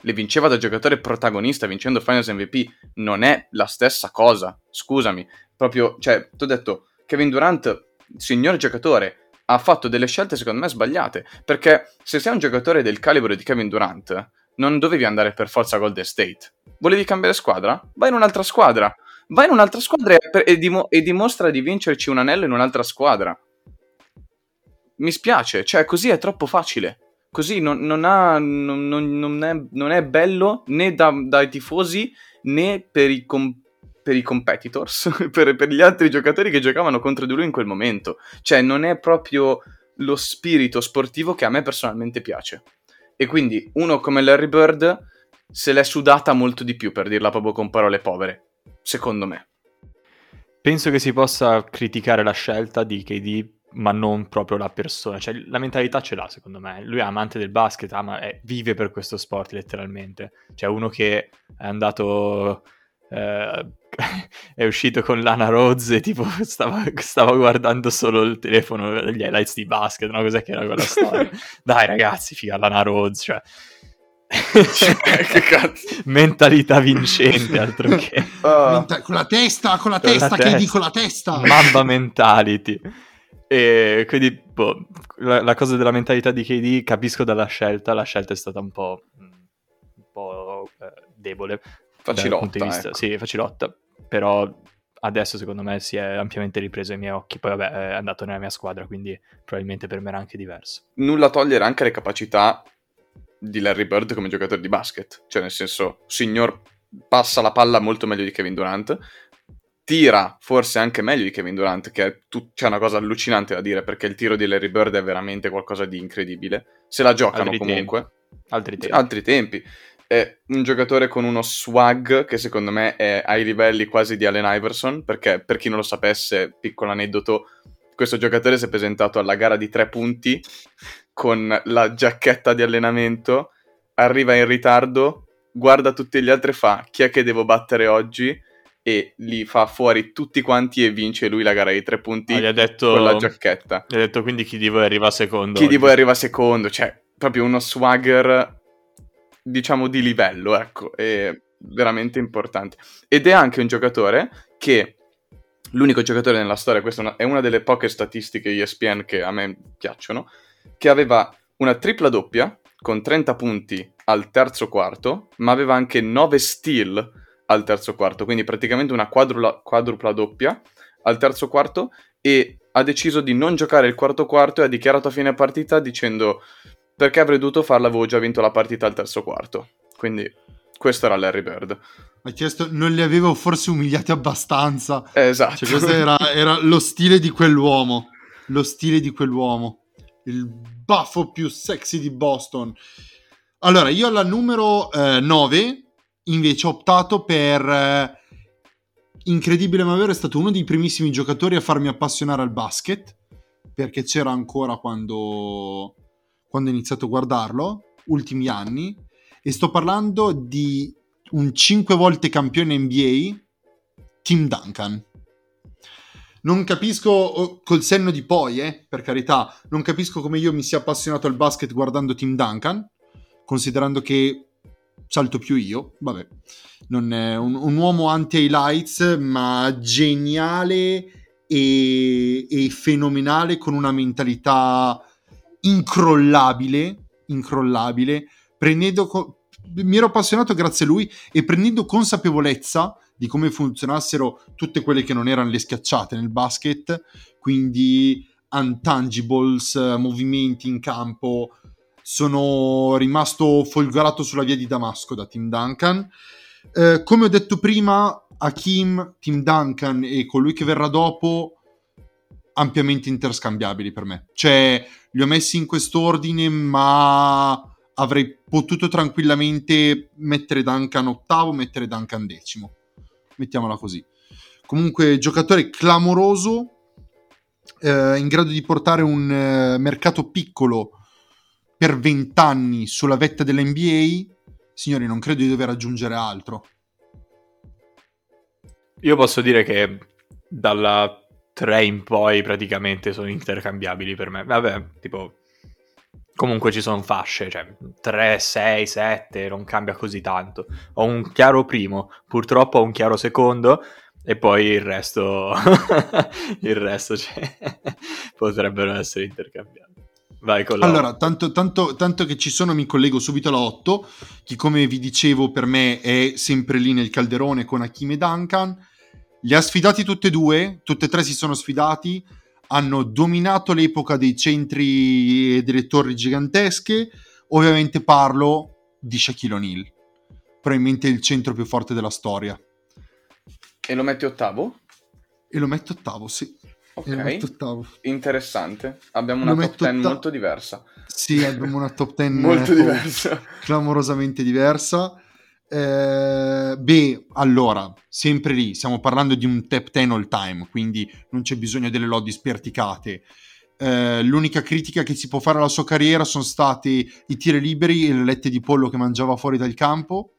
Le vinceva da giocatore protagonista vincendo Finals MVP. Non è la stessa cosa. Scusami. Proprio, cioè, ti ho detto, Kevin Durant, signor giocatore, ha fatto delle scelte secondo me sbagliate. Perché se sei un giocatore del calibro di Kevin Durant, non dovevi andare per forza a Golden State. Volevi cambiare squadra? Vai in un'altra squadra. Vai in un'altra squadra e, e, dim- e dimostra di vincerci un anello in un'altra squadra. Mi spiace, cioè così è troppo facile. Così non, non, ha, non è, non, è, bello né da, dai tifosi né per i, com- per i competitors, per, per, gli altri giocatori che giocavano contro di lui in quel momento. Cioè non è proprio lo spirito sportivo che a me personalmente piace. E quindi uno come Larry Bird se l'è sudata molto di più, per dirla proprio con parole povere secondo me. Penso che si possa criticare la scelta di KD, ma non proprio la persona. Cioè, la mentalità ce l'ha, secondo me. Lui è amante del basket, ama, è, vive per questo sport, letteralmente. Cioè, uno che è andato... Eh, è uscito con Lana Rose e tipo stava, stava, guardando solo il telefono degli highlights di basket, no? Cos'è che era quella storia? Dai ragazzi, figa Lana Rose, cioè che cazzo? Mentalità vincente, altro che. Uh, Menta- con la testa, con la con testa, la che testa. dico la testa. Mamba mentality. E quindi, boh, la, la, cosa della mentalità di KD capisco dalla scelta, la scelta è stata un po', un po' eh, debole. Facilotta, ecco. Sì, facilotta. Però adesso secondo me si è ampiamente ripreso ai miei occhi. Poi vabbè, è andato nella mia squadra, quindi probabilmente per me era anche diverso. Nulla togliere anche le capacità di Larry Bird come giocatore di basket. Cioè, nel senso, signor passa la palla molto meglio di Kevin Durant, tira forse anche meglio di Kevin Durant, che è tut- c'è una cosa allucinante da dire, perché il tiro di Larry Bird è veramente qualcosa di incredibile. Se la giocano altri comunque. Tempi. Altri tempi. Altri tempi. È un giocatore con uno swag che secondo me è ai livelli quasi di Allen Iverson, perché per chi non lo sapesse, piccolo aneddoto, questo giocatore si è presentato alla gara di tre punti con la giacchetta di allenamento, arriva in ritardo, guarda tutti gli altri e fa chi è che devo battere oggi e li fa fuori tutti quanti e vince lui la gara di tre punti ah, detto, con la giacchetta. Gli ha detto quindi chi di voi arriva secondo. Chi oggi. di voi arriva secondo, cioè proprio uno swagger diciamo di livello, ecco, è veramente importante. Ed è anche un giocatore che l'unico giocatore nella storia, questa è una delle poche statistiche ESPN che a me piacciono, che aveva una tripla doppia con 30 punti al terzo quarto, ma aveva anche 9 steal al terzo quarto, quindi praticamente una quadrula, quadrupla doppia al terzo quarto e ha deciso di non giocare il quarto quarto e ha dichiarato a fine partita dicendo perché avrei dovuto farla, avevo già vinto la partita al terzo quarto. Quindi questo era Larry Bird. Ha chiesto, non li avevo forse umiliati abbastanza. Eh, esatto. Cioè, questo era, era lo stile di quell'uomo. Lo stile di quell'uomo il baffo più sexy di Boston. Allora, io alla numero eh, 9 invece ho optato per... Eh, incredibile ma vero, è stato uno dei primissimi giocatori a farmi appassionare al basket, perché c'era ancora quando, quando ho iniziato a guardarlo, ultimi anni, e sto parlando di un 5 volte campione NBA, Tim Duncan non capisco, oh, col senno di poi, eh, per carità, non capisco come io mi sia appassionato al basket guardando Tim Duncan, considerando che salto più io, vabbè, non è un, un uomo anti-highlights, ma geniale e, e fenomenale, con una mentalità incrollabile, incrollabile, prendendo... mi ero appassionato grazie a lui e prendendo consapevolezza di come funzionassero tutte quelle che non erano le schiacciate nel basket, quindi untangibles, movimenti in campo. Sono rimasto folgorato sulla via di Damasco da Tim Duncan. Eh, come ho detto prima, Hakim, Tim Duncan e colui che verrà dopo ampiamente interscambiabili per me. Cioè, li ho messi in quest'ordine, ma avrei potuto tranquillamente mettere Duncan ottavo, mettere Duncan decimo mettiamola così. Comunque, giocatore clamoroso, eh, in grado di portare un eh, mercato piccolo per 20 anni sulla vetta dell'NBA. Signori, non credo di dover aggiungere altro. Io posso dire che dalla 3 in poi praticamente sono intercambiabili per me. Vabbè, tipo comunque ci sono fasce, cioè 3, 6, 7, non cambia così tanto. Ho un chiaro primo, purtroppo ho un chiaro secondo e poi il resto il resto cioè, potrebbero essere intercambiati. Vai con la Allora, tanto, tanto, tanto che ci sono, mi collego subito alla 8, che come vi dicevo per me è sempre lì nel calderone con Hakim e Duncan. Li ha sfidati tutti e due, tutte e tre si sono sfidati, hanno dominato l'epoca dei centri e delle torri gigantesche. Ovviamente parlo di Shaquille O'Neal, probabilmente il centro più forte della storia. E lo metti ottavo? E lo metto ottavo, sì. Ok. Interessante. Abbiamo una top metto 10 otta- molto diversa. Sì, abbiamo una top 10 Molto eh, diversa. clamorosamente diversa. Eh, beh, allora, sempre lì, stiamo parlando di un top 10 all time, quindi non c'è bisogno delle lodi sperticate. Eh, l'unica critica che si può fare alla sua carriera sono stati i tiri liberi e le lette di pollo che mangiava fuori dal campo,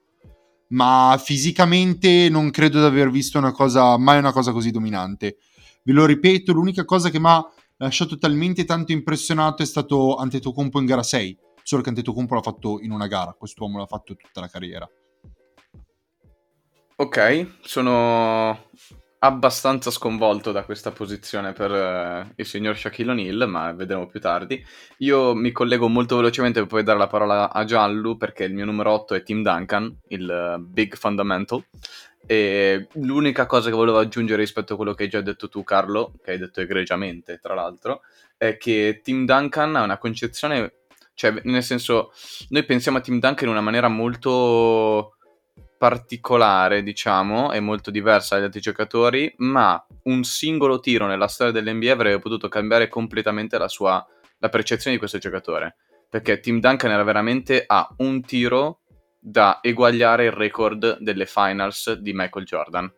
ma fisicamente non credo di aver visto una cosa, mai una cosa così dominante. Ve lo ripeto, l'unica cosa che mi ha lasciato talmente tanto impressionato è stato Antetokounmpo in gara 6, solo che Antetokounmpo l'ha fatto in una gara, quest'uomo l'ha fatto tutta la carriera. Ok, sono abbastanza sconvolto da questa posizione per eh, il signor Shaquille O'Neal, ma vedremo più tardi. Io mi collego molto velocemente per poi dare la parola a Giallo, perché il mio numero 8 è Tim Duncan, il eh, Big Fundamental. E l'unica cosa che volevo aggiungere rispetto a quello che hai già detto tu, Carlo, che hai detto egregiamente, tra l'altro, è che Tim Duncan ha una concezione, cioè, nel senso, noi pensiamo a Tim Duncan in una maniera molto particolare, diciamo, e molto diversa dagli altri giocatori, ma un singolo tiro nella storia dell'NBA avrebbe potuto cambiare completamente la sua la percezione di questo giocatore, perché Tim Duncan era veramente a un tiro da eguagliare il record delle finals di Michael Jordan.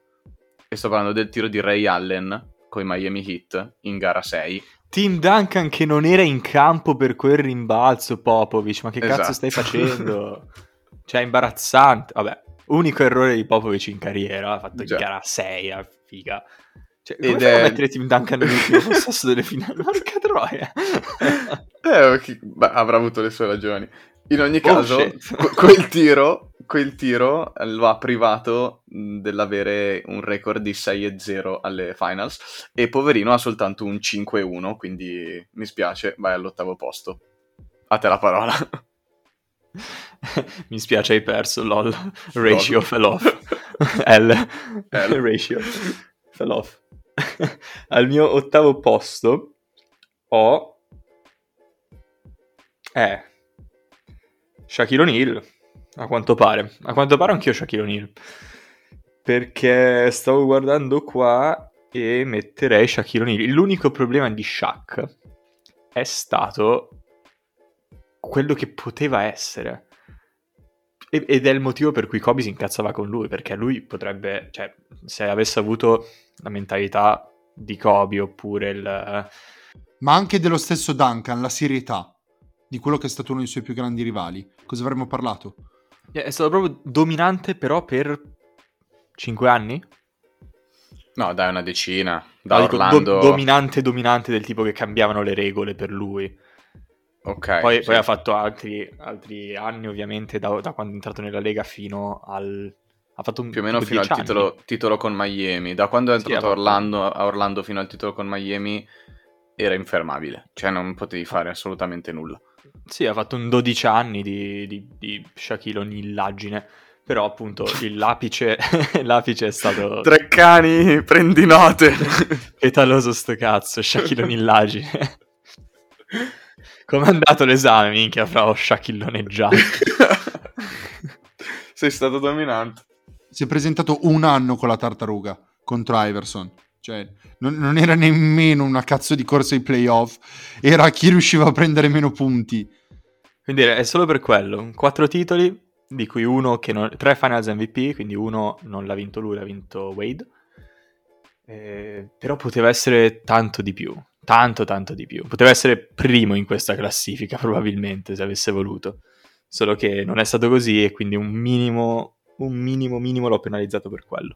E sto parlando del tiro di Ray Allen con i Miami Heat in gara 6. Tim Duncan che non era in campo per quel rimbalzo, Popovic, ma che cazzo Esatto. stai facendo? cioè, imbarazzante. Vabbè, unico errore di Popovic in carriera, ha fatto Già. in gara 6, a figa. Cioè, Ed come è- mettere Tim Duncan nell'ultimo possesso delle finali? Porca troia! Eh, chi- beh, avrà avuto le sue ragioni. In ogni Oh, caso, que- quel tiro, quel tiro eh, lo ha privato dell'avere un record di 6-0 alle finals e poverino ha soltanto un 5-1, quindi mi spiace, vai all'ottavo posto. A te la parola. Mi spiace, hai perso, lol. Ratio Lol. fell off. L. L. Ratio fell off. Al mio ottavo posto ho... Eh... Shaquille O'Neal, a quanto pare. A quanto pare anch'io Shaquille O'Neal. Perché stavo guardando qua e metterei Shaquille O'Neal. L'unico problema di Shaq è stato quello che poteva essere. E- Ed è il motivo per cui Kobe si incazzava con lui, perché lui potrebbe, cioè, se avesse avuto la mentalità di Kobe oppure il... Ma anche dello stesso Duncan, la serietà di quello che è stato uno dei suoi più grandi rivali. Cosa avremmo parlato? È stato proprio dominante però per 5 anni? No, dai, una decina. Da No, dico, do- Orlando... dominante, dominante del tipo che cambiavano le regole per lui. Ok. poi, sì. poi ha fatto altri, altri anni ovviamente da, da quando è entrato nella Lega fino al... Ha fatto un, Più o meno fino al 10 anni. titolo, titolo con Miami. Da quando è Sì, entrato ha a, Orlando, a Orlando fino al titolo con Miami era infermabile. Cioè non potevi fare assolutamente nulla. Sì, ha fatto un 12 anni di, di, di Shaquille O'Neal-aggine, però appunto il- l'apice, l'apice è stato Tre cani, prendi note. petaloso sto cazzo, Shaquille O'Neal-aggine. Com'è andato l'esame, minchia, fra ho Shaquilloneggiato. Sei stato dominante. Si è presentato un anno con la tartaruga contro Iverson. Cioè, non, non era nemmeno una cazzo di corsa ai playoff, era chi riusciva a prendere meno punti. Quindi è solo per quello, quattro titoli, di cui uno che non... tre Finals MVP, quindi uno non l'ha vinto lui, l'ha vinto Wade. Eh, però poteva essere tanto di più, tanto tanto di più. Poteva essere primo in questa classifica probabilmente se avesse voluto. Solo che non è stato così e quindi un minimo, un minimo minimo l'ho penalizzato per quello.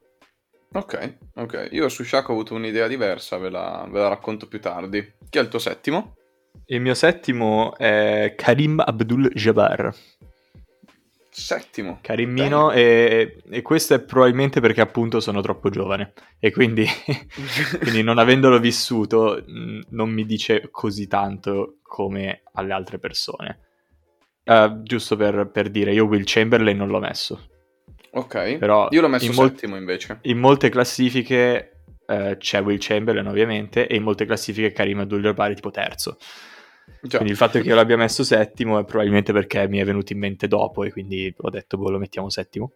Ok, ok. Io su Shaq ho avuto un'idea diversa, ve la, ve la racconto più tardi. Chi è il tuo settimo? Il mio settimo è Karim Abdul-Jabbar. Settimo. Karimmino e, e questo è probabilmente perché appunto sono troppo giovane e quindi, quindi non avendolo vissuto non mi dice così tanto come alle altre persone. Uh, giusto per, per dire, io Will Chamberlain non l'ho messo. Ok, Però io l'ho messo in mol- settimo invece. In molte classifiche eh, c'è Will Chamberlain ovviamente e in molte classifiche Karim Abdul-Jabbar è tipo terzo. Già. Quindi il fatto che io l'abbia messo settimo è probabilmente perché mi è venuto in mente dopo e quindi ho detto, boh, lo mettiamo settimo.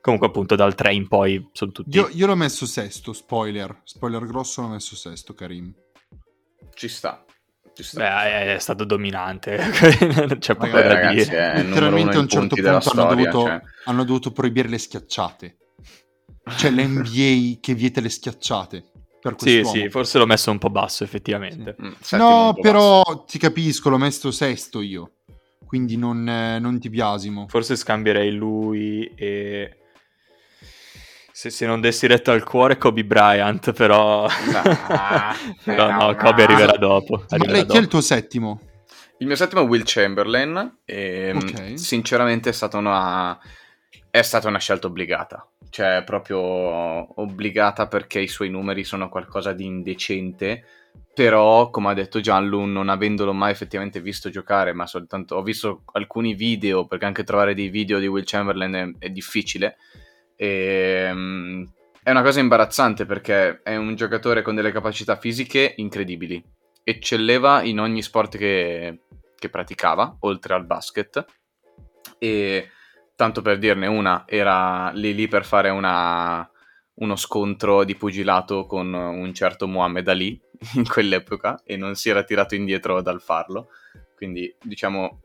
Comunque appunto dal 3 in poi sono tutti... Io, io l'ho messo sesto, spoiler. Spoiler grosso l'ho messo sesto, Karim. Ci sta. Ci sta. Beh, è, è stato dominante, c'è poco Vabbè, da ragazzi, dire. è Letteralmente a un certo punto hanno storia. dovuto, cioè. hanno dovuto proibire le schiacciate. C'è l'NBA che vieta le schiacciate. Per Sì, sì, forse l'ho messo un po' basso effettivamente. Mm, settimo un No, però ti capisco, l'ho messo sesto io. Quindi non, eh, non ti biasimo. Forse scambierei lui e... Se, se non dessi retto al cuore Kobe Bryant, però... Nah, però eh, no, Kobe arriverà dopo. Ma arriverà lei, chi è il dopo. tuo settimo? Il mio settimo è Will Chamberlain e Ok. mh, sinceramente è stata una è stata una scelta obbligata. Cioè, proprio obbligata perché i suoi numeri sono qualcosa di indecente. Però, come ha detto Gianlu, non avendolo mai effettivamente visto giocare, ma soltanto ho visto alcuni video, perché anche trovare dei video di Will Chamberlain è, è difficile. E, mh, è una cosa imbarazzante perché è un giocatore con delle capacità fisiche incredibili. Eccelleva in ogni sport che, che praticava, oltre al basket. E tanto per dirne una, era lì lì per fare una- uno scontro di pugilato con un certo Muhammad Ali in quell'epoca e non si era tirato indietro dal farlo. Quindi, diciamo,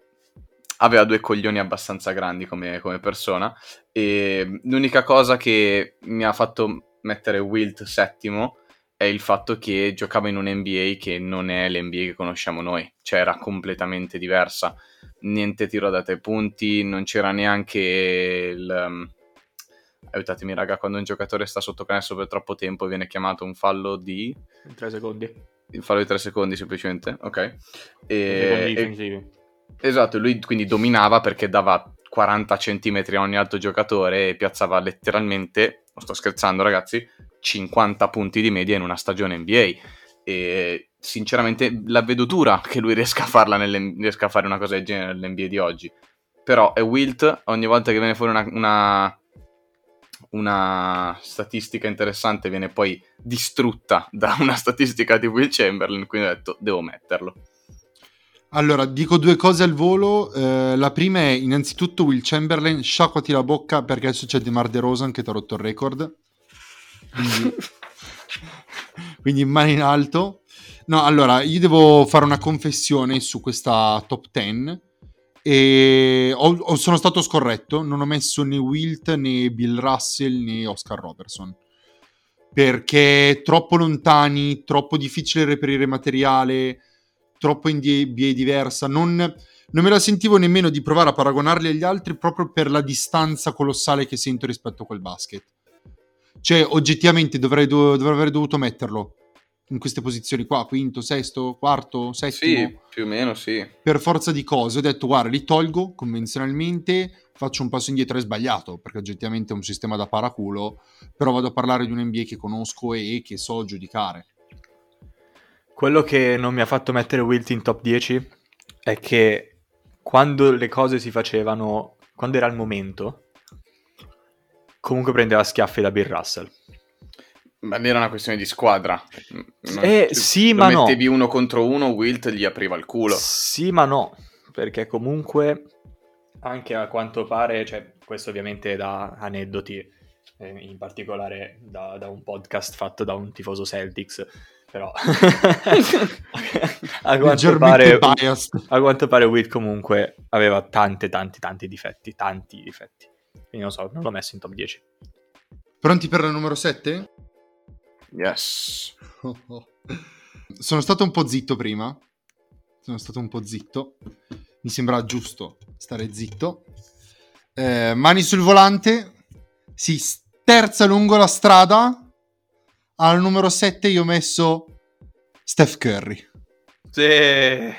aveva due coglioni abbastanza grandi come, come persona. E l'unica cosa che mi ha fatto mettere Wilt settimo è il fatto che giocava in un NBA che non è l'NBA che conosciamo noi, cioè era completamente diversa. Niente tiro da tre punti, non c'era neanche il... um, aiutatemi raga, quando un giocatore sta sotto canestro per troppo tempo viene chiamato un fallo di... Tre secondi. il fallo di tre secondi semplicemente, ok? Secondi E, e-. Esatto, lui quindi dominava perché dava 40 cm a ogni altro giocatore e piazzava letteralmente, non sto scherzando ragazzi, 50 punti di media in una stagione NBA. E sinceramente la vedo dura che lui riesca a, farla riesca a fare una cosa del genere nell'NBA di oggi. Però è Wilt, ogni volta che viene fuori una, una, una statistica interessante viene poi distrutta da una statistica di Will Chamberlain, quindi ho detto devo metterlo. Allora, dico due cose al volo. Eh, la prima è innanzitutto Will Chamberlain, sciacquati la bocca perché adesso c'è DeMar DeRozan che ti ha rotto il record. Quindi, quindi mani in alto. No, allora, io devo fare una confessione su questa top 10 e ho- ho- sono stato scorretto, non ho messo né Wilt né Bill Russell né Oscar Robertson. Perché troppo lontani, troppo difficile reperire materiale, troppo in NBA diversa. Non, non me la sentivo nemmeno di provare a paragonarli agli altri proprio per la distanza colossale che sento rispetto a quel basket. Cioè, oggettivamente dovrei, do- dovrei aver dovuto metterlo in queste posizioni qua, quinto, sesto, quarto, settimo Sì, più o meno sì. per forza di cose. Ho detto, guarda, li tolgo convenzionalmente, faccio un passo indietro, è sbagliato, perché oggettivamente è un sistema da paraculo, però vado a parlare di un NBA che conosco e che so giudicare. Quello che non mi ha fatto mettere Wilt in top 10 è che quando le cose si facevano, quando era il momento, comunque prendeva schiaffi da Bill Russell. Ma era una questione di squadra. Non- Eh, sì, lo ma no. mettevi uno contro uno, Wilt gli apriva il culo. Sì, ma no, perché comunque anche a quanto pare, cioè questo ovviamente da aneddoti, eh, in particolare da, da un podcast fatto da un tifoso Celtics, però a quanto pare a quanto pare Witt comunque aveva tante tanti tanti difetti, tanti difetti. Quindi non so, non l'ho messo in top 10. Pronti per la numero 7? Yes. Sono stato un po' zitto prima. Sono stato un po' zitto. Mi sembra giusto stare zitto. Eh, mani sul volante. Sì, s- terza lungo la strada. Al numero 7 io ho messo Steph Curry. Sì.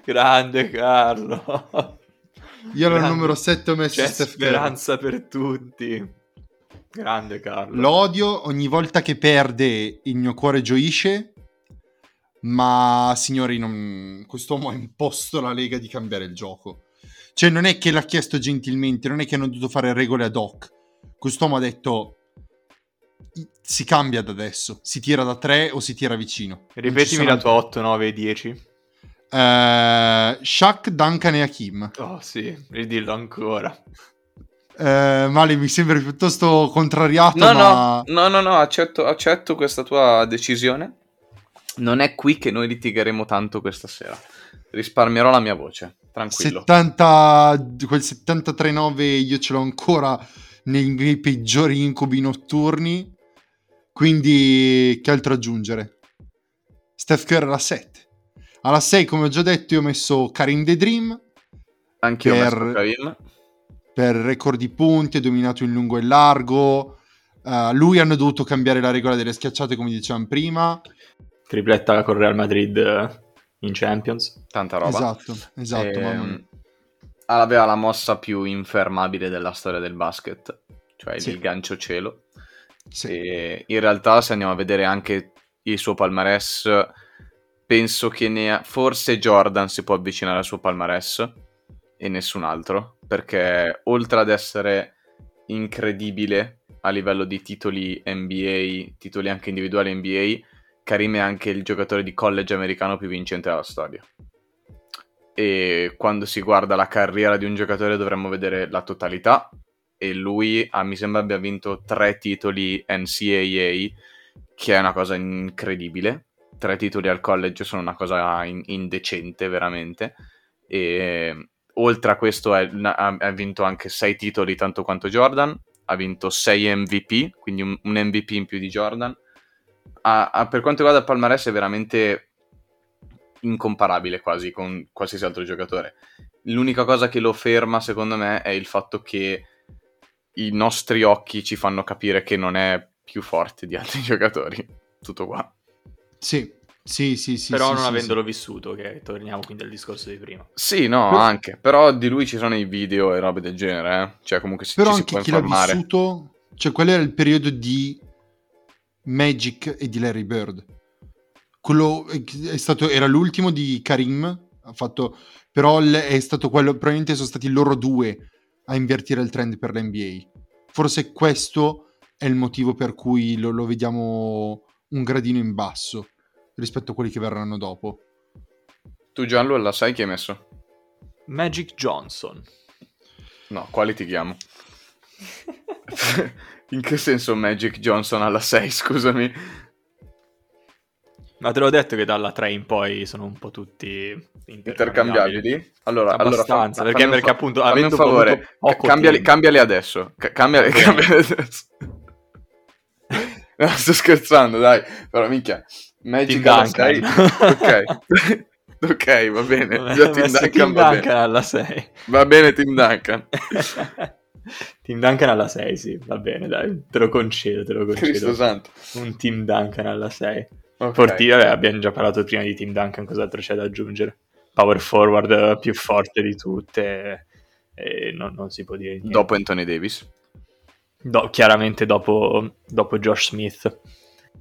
Grande Carlo. Io al Grande. numero 7 ho messo C'è Steph Curry. speranza per tutti. Grande Carlo. Lo odio ogni volta che perde il mio cuore gioisce. Ma signori, non... quest'uomo ha imposto alla Lega di cambiare il gioco. Cioè, non è che l'ha chiesto gentilmente, non è che hanno dovuto fare regole ad hoc. Quest'uomo ha detto: "I- si cambia da adesso, si tira da 3 o si tira vicino. Ripetimi la tua 8, 9 e 10. Eh, Shaq, Duncan e Hakim. Oh sì, ridillo ancora. Eh, Male, mi sembra piuttosto contrariato, No, ma... no, no, no, no, accetto, accetto questa tua decisione. Non è qui che noi litigheremo tanto questa sera. Risparmierò la mia voce, tranquillo. 70, quel 73-9 io ce l'ho ancora nei miei peggiori incubi notturni. Quindi, che altro aggiungere? Steph Curry alla 7. Alla 6, come ho già detto, io ho messo Karim The Dream Anche per- per record di punti, ha dominato in lungo e largo. Uh, lui hanno dovuto cambiare la regola delle schiacciate, come dicevamo prima. Tripletta con Real Madrid eh, in Champions. Tanta roba. Esatto, esatto. Ehm, mamma mia. aveva la mossa più infermabile della storia del basket, cioè Sì. il gancio cielo. Sì. E in realtà, se andiamo a vedere anche il suo palmarès, penso che ne ha... forse Jordan si può avvicinare al suo palmarès e nessun altro, perché oltre ad essere incredibile a livello di titoli NBA, titoli anche individuali NBA, Karim è anche il giocatore di college americano più vincente della storia. E quando si guarda la carriera di un giocatore dovremmo vedere la totalità e lui ah, mi sembra abbia vinto tre titoli NCAA che è una cosa incredibile tre titoli al college sono una cosa in- indecente veramente e oltre a questo è- ha, ha vinto anche sei titoli tanto quanto Jordan ha vinto 6 MVP quindi un, un MVP in più di Jordan Ha- ha- per quanto riguarda il palmarès è veramente incomparabile quasi con qualsiasi altro giocatore l'unica cosa che lo ferma secondo me è il fatto che i nostri occhi ci fanno capire che non è più forte di altri giocatori. Tutto qua. Sì, sì, sì, sì. Però sì, non sì, avendolo vissuto, che torniamo quindi al discorso di prima. Sì, no, Però- anche. Però di lui ci sono i video e robe del genere, eh. Cioè, comunque si, Però ci si anche può chi l'ha vissuto, cioè qual era il periodo di Magic e di Larry Bird? Quello stato, era l'ultimo di Karim, ha fatto, però è stato quello, probabilmente sono stati loro due a invertire il trend per l'NBA. Forse questo è il motivo per cui lo, lo vediamo un gradino in basso rispetto a quelli che verranno dopo. Tu Gianlu la sai chi hai messo? Magic Johnson. No, quali ti chiamo? In che senso Magic Johnson alla 6, scusami? Ma te l'ho detto che dalla 3 in poi sono un po' tutti Intercambiabili? Allora, allora Abbastanza, fa- perché- perché appunto, fammi un favore, cambiali, cambiali adesso. Ca- cambiali, cambiali adesso. No, sto scherzando, dai. Però minchia, Magic alla Duncan. 6. Ok. ok, va bene. Già messo Duncan, Tim va, Duncan bene. alla 6. va bene Tim Duncan. Team Duncan alla 6, sì, va bene, dai, te lo concedo, te lo Cristo concedo. santo. Un Team Duncan alla 6. Ok. Forti, vabbè, abbiamo già parlato prima di Team Duncan, cos'altro c'è da aggiungere? Power forward eh, più forte di tutte, e non, non si può dire niente. Dopo Anthony Davis. Do- chiaramente dopo, dopo Josh Smith.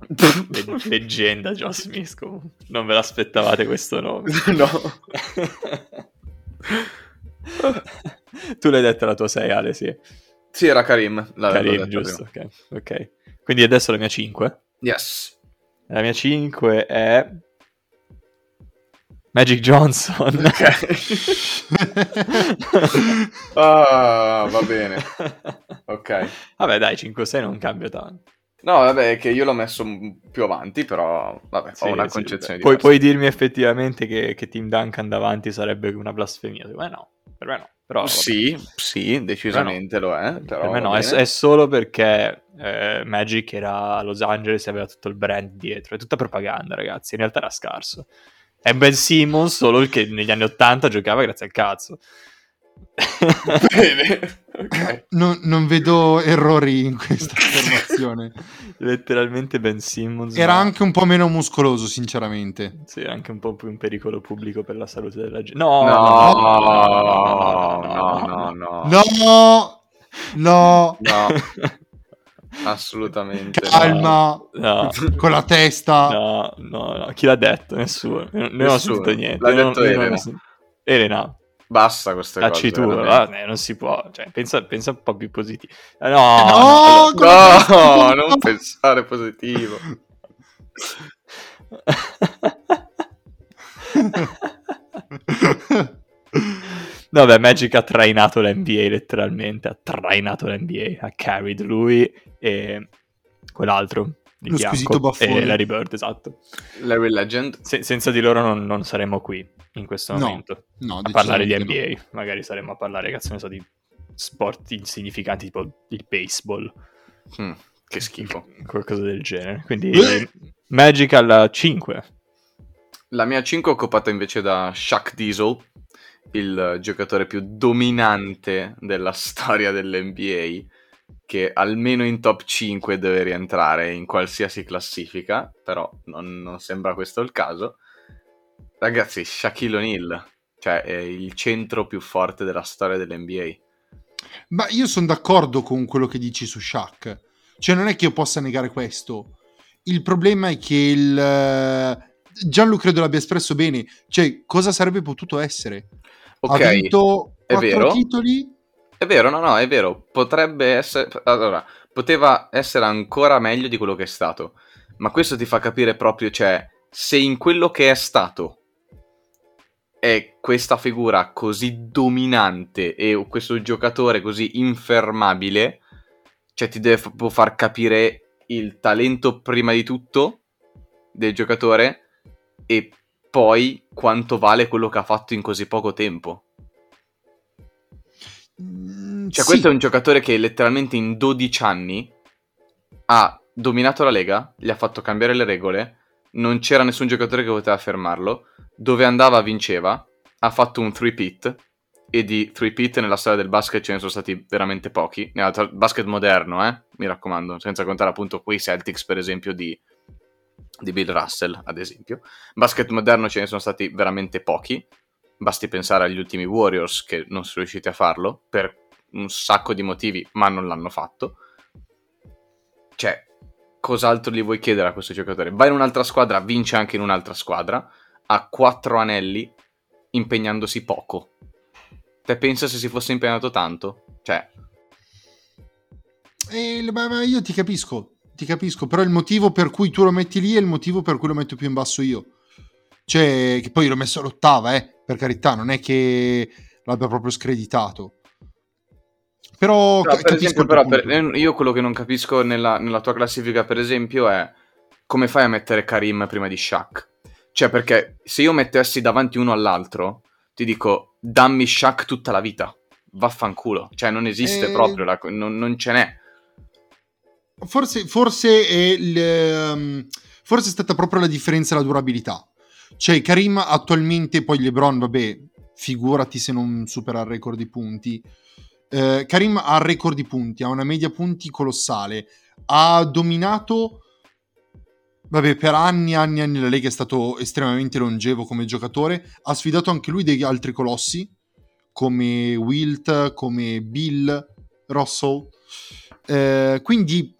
Le- leggenda Josh Smith, comunque. Non ve l'aspettavate questo nome. no. tu l'hai detta la tua 6, Ale, sì. Sì, era Karim. Karim, detto giusto, prima. ok. ok. Quindi adesso la mia 5. Yes. La mia 5 è Magic Johnson. Ah, va bene. Ok. Vabbè, dai, 5-6 non cambia tanto. No, vabbè, che io l'ho messo più avanti, però vabbè, Sì, ho una sì, concezione Puoi, diversa. puoi dirmi effettivamente che, che Team Duncan davanti sarebbe una blasfemia? Me no, per me no. Però. Sì, sì, decisamente lo è. Però per me no, è, è solo perché eh, Magic era a Los Angeles e aveva tutto il brand dietro. È tutta propaganda, ragazzi. In realtà era scarso. È Ben Simmons, solo il che negli anni 80 giocava grazie al cazzo. Bene. Ok. Non, non vedo errori in questa affermazione. Letteralmente Ben Simmons. Era ma- anche un po' meno muscoloso, sinceramente. Sì, anche un po' più un pericolo pubblico per la salute della gente. No, No, no, no, no, no. No! No! No, assolutamente. no. Calma! no. Con la testa! No, no, no, chi l'ha detto? Nessuno. Non ho Nessuno. sentito niente. L'ha non- detto non ho Elena. Elena, Basta queste tacci cose. tu, veramente. va? Eh, non si può. Cioè, pensa, pensa un po' più positivo. Eh, No, No, no, allora- No, non pensare positivo. No, beh, Magic ha trainato l'NBA letteralmente, ha trainato l'NBA, ha carried lui e quell'altro di Lo squisito baffone. e Larry Bird, esatto. Larry Legend. Se- senza di loro non, non saremmo qui in questo No, momento No, a parlare di NBA, magari saremmo a parlare, cazzo ne so, di sport insignificanti tipo il baseball, Mm, che schifo. qualcosa del genere. Quindi Eh. Magic alla 5. La mia 5 è occupata invece da Shaq Diesel, il giocatore più dominante della storia dell'NBA, che almeno in top 5 deve rientrare in qualsiasi classifica, però non, non sembra questo il caso. Ragazzi, Shaquille O'Neal, cioè è il centro più forte della storia dell'NBA. Ma io sono d'accordo con quello che dici su Shaq. Cioè, non è che io possa negare questo. Il problema è che il. eh, Gianlu credo l'abbia espresso bene. Cioè, cosa sarebbe potuto essere? Ok, ha vinto è vero. titoli. È vero, no, no, è vero. Potrebbe essere. Allora, poteva essere ancora meglio di quello che è stato. Ma questo ti fa capire proprio, cioè, se in quello che è stato è questa figura così dominante e questo giocatore così infermabile, cioè ti deve proprio far capire il talento prima di tutto del giocatore e poi quanto vale quello che ha fatto in così poco tempo. Mm, Cioè, sì. questo è un giocatore che letteralmente in 12 anni ha dominato la Lega, gli ha fatto cambiare le regole, non c'era nessun giocatore che poteva fermarlo, dove andava vinceva, ha fatto un 3-pit, e di 3-pit nella storia del basket ce ne sono stati veramente pochi, nel basket moderno, eh, mi raccomando, senza contare appunto quei Celtics, per esempio, di, di Bill Russell, ad esempio. Basket moderno ce ne sono stati veramente pochi, basti pensare agli ultimi Warriors che non sono riusciti a farlo, per un sacco di motivi, ma non l'hanno fatto. Cioè, cos'altro gli vuoi chiedere a questo giocatore? Va in un'altra squadra, vince anche in un'altra squadra, ha quattro anelli, impegnandosi poco. Te pensa se si fosse impegnato tanto? Cioè, Eh, ma, io ti capisco, ti capisco, però il motivo per cui tu lo metti lì è il motivo per cui lo metto più in basso io. Cioè, che poi l'ho messo all'ottava, eh, per carità, non è che l'abbia proprio screditato. Però, Però, per capisco esempio, però, per- io quello che non capisco nella, nella tua classifica, per esempio, è come fai a mettere Karim prima di Shaq? Cioè, perché se io mettessi davanti uno all'altro, ti dico, dammi Shaq tutta la vita. Vaffanculo. Cioè, non esiste Eh. proprio, la- non, non ce n'è. Forse, forse, è il, ehm, forse è stata proprio la differenza la durabilità. Cioè, Karim attualmente, poi LeBron, vabbè, figurati se non supera il record di punti. Eh, Karim ha il record di punti, ha una media punti colossale. Ha dominato, vabbè, per anni, anni, anni la Lega è stato estremamente longevo come giocatore. Ha sfidato anche lui degli altri colossi, come Wilt, come Bill, Russell. Eh, quindi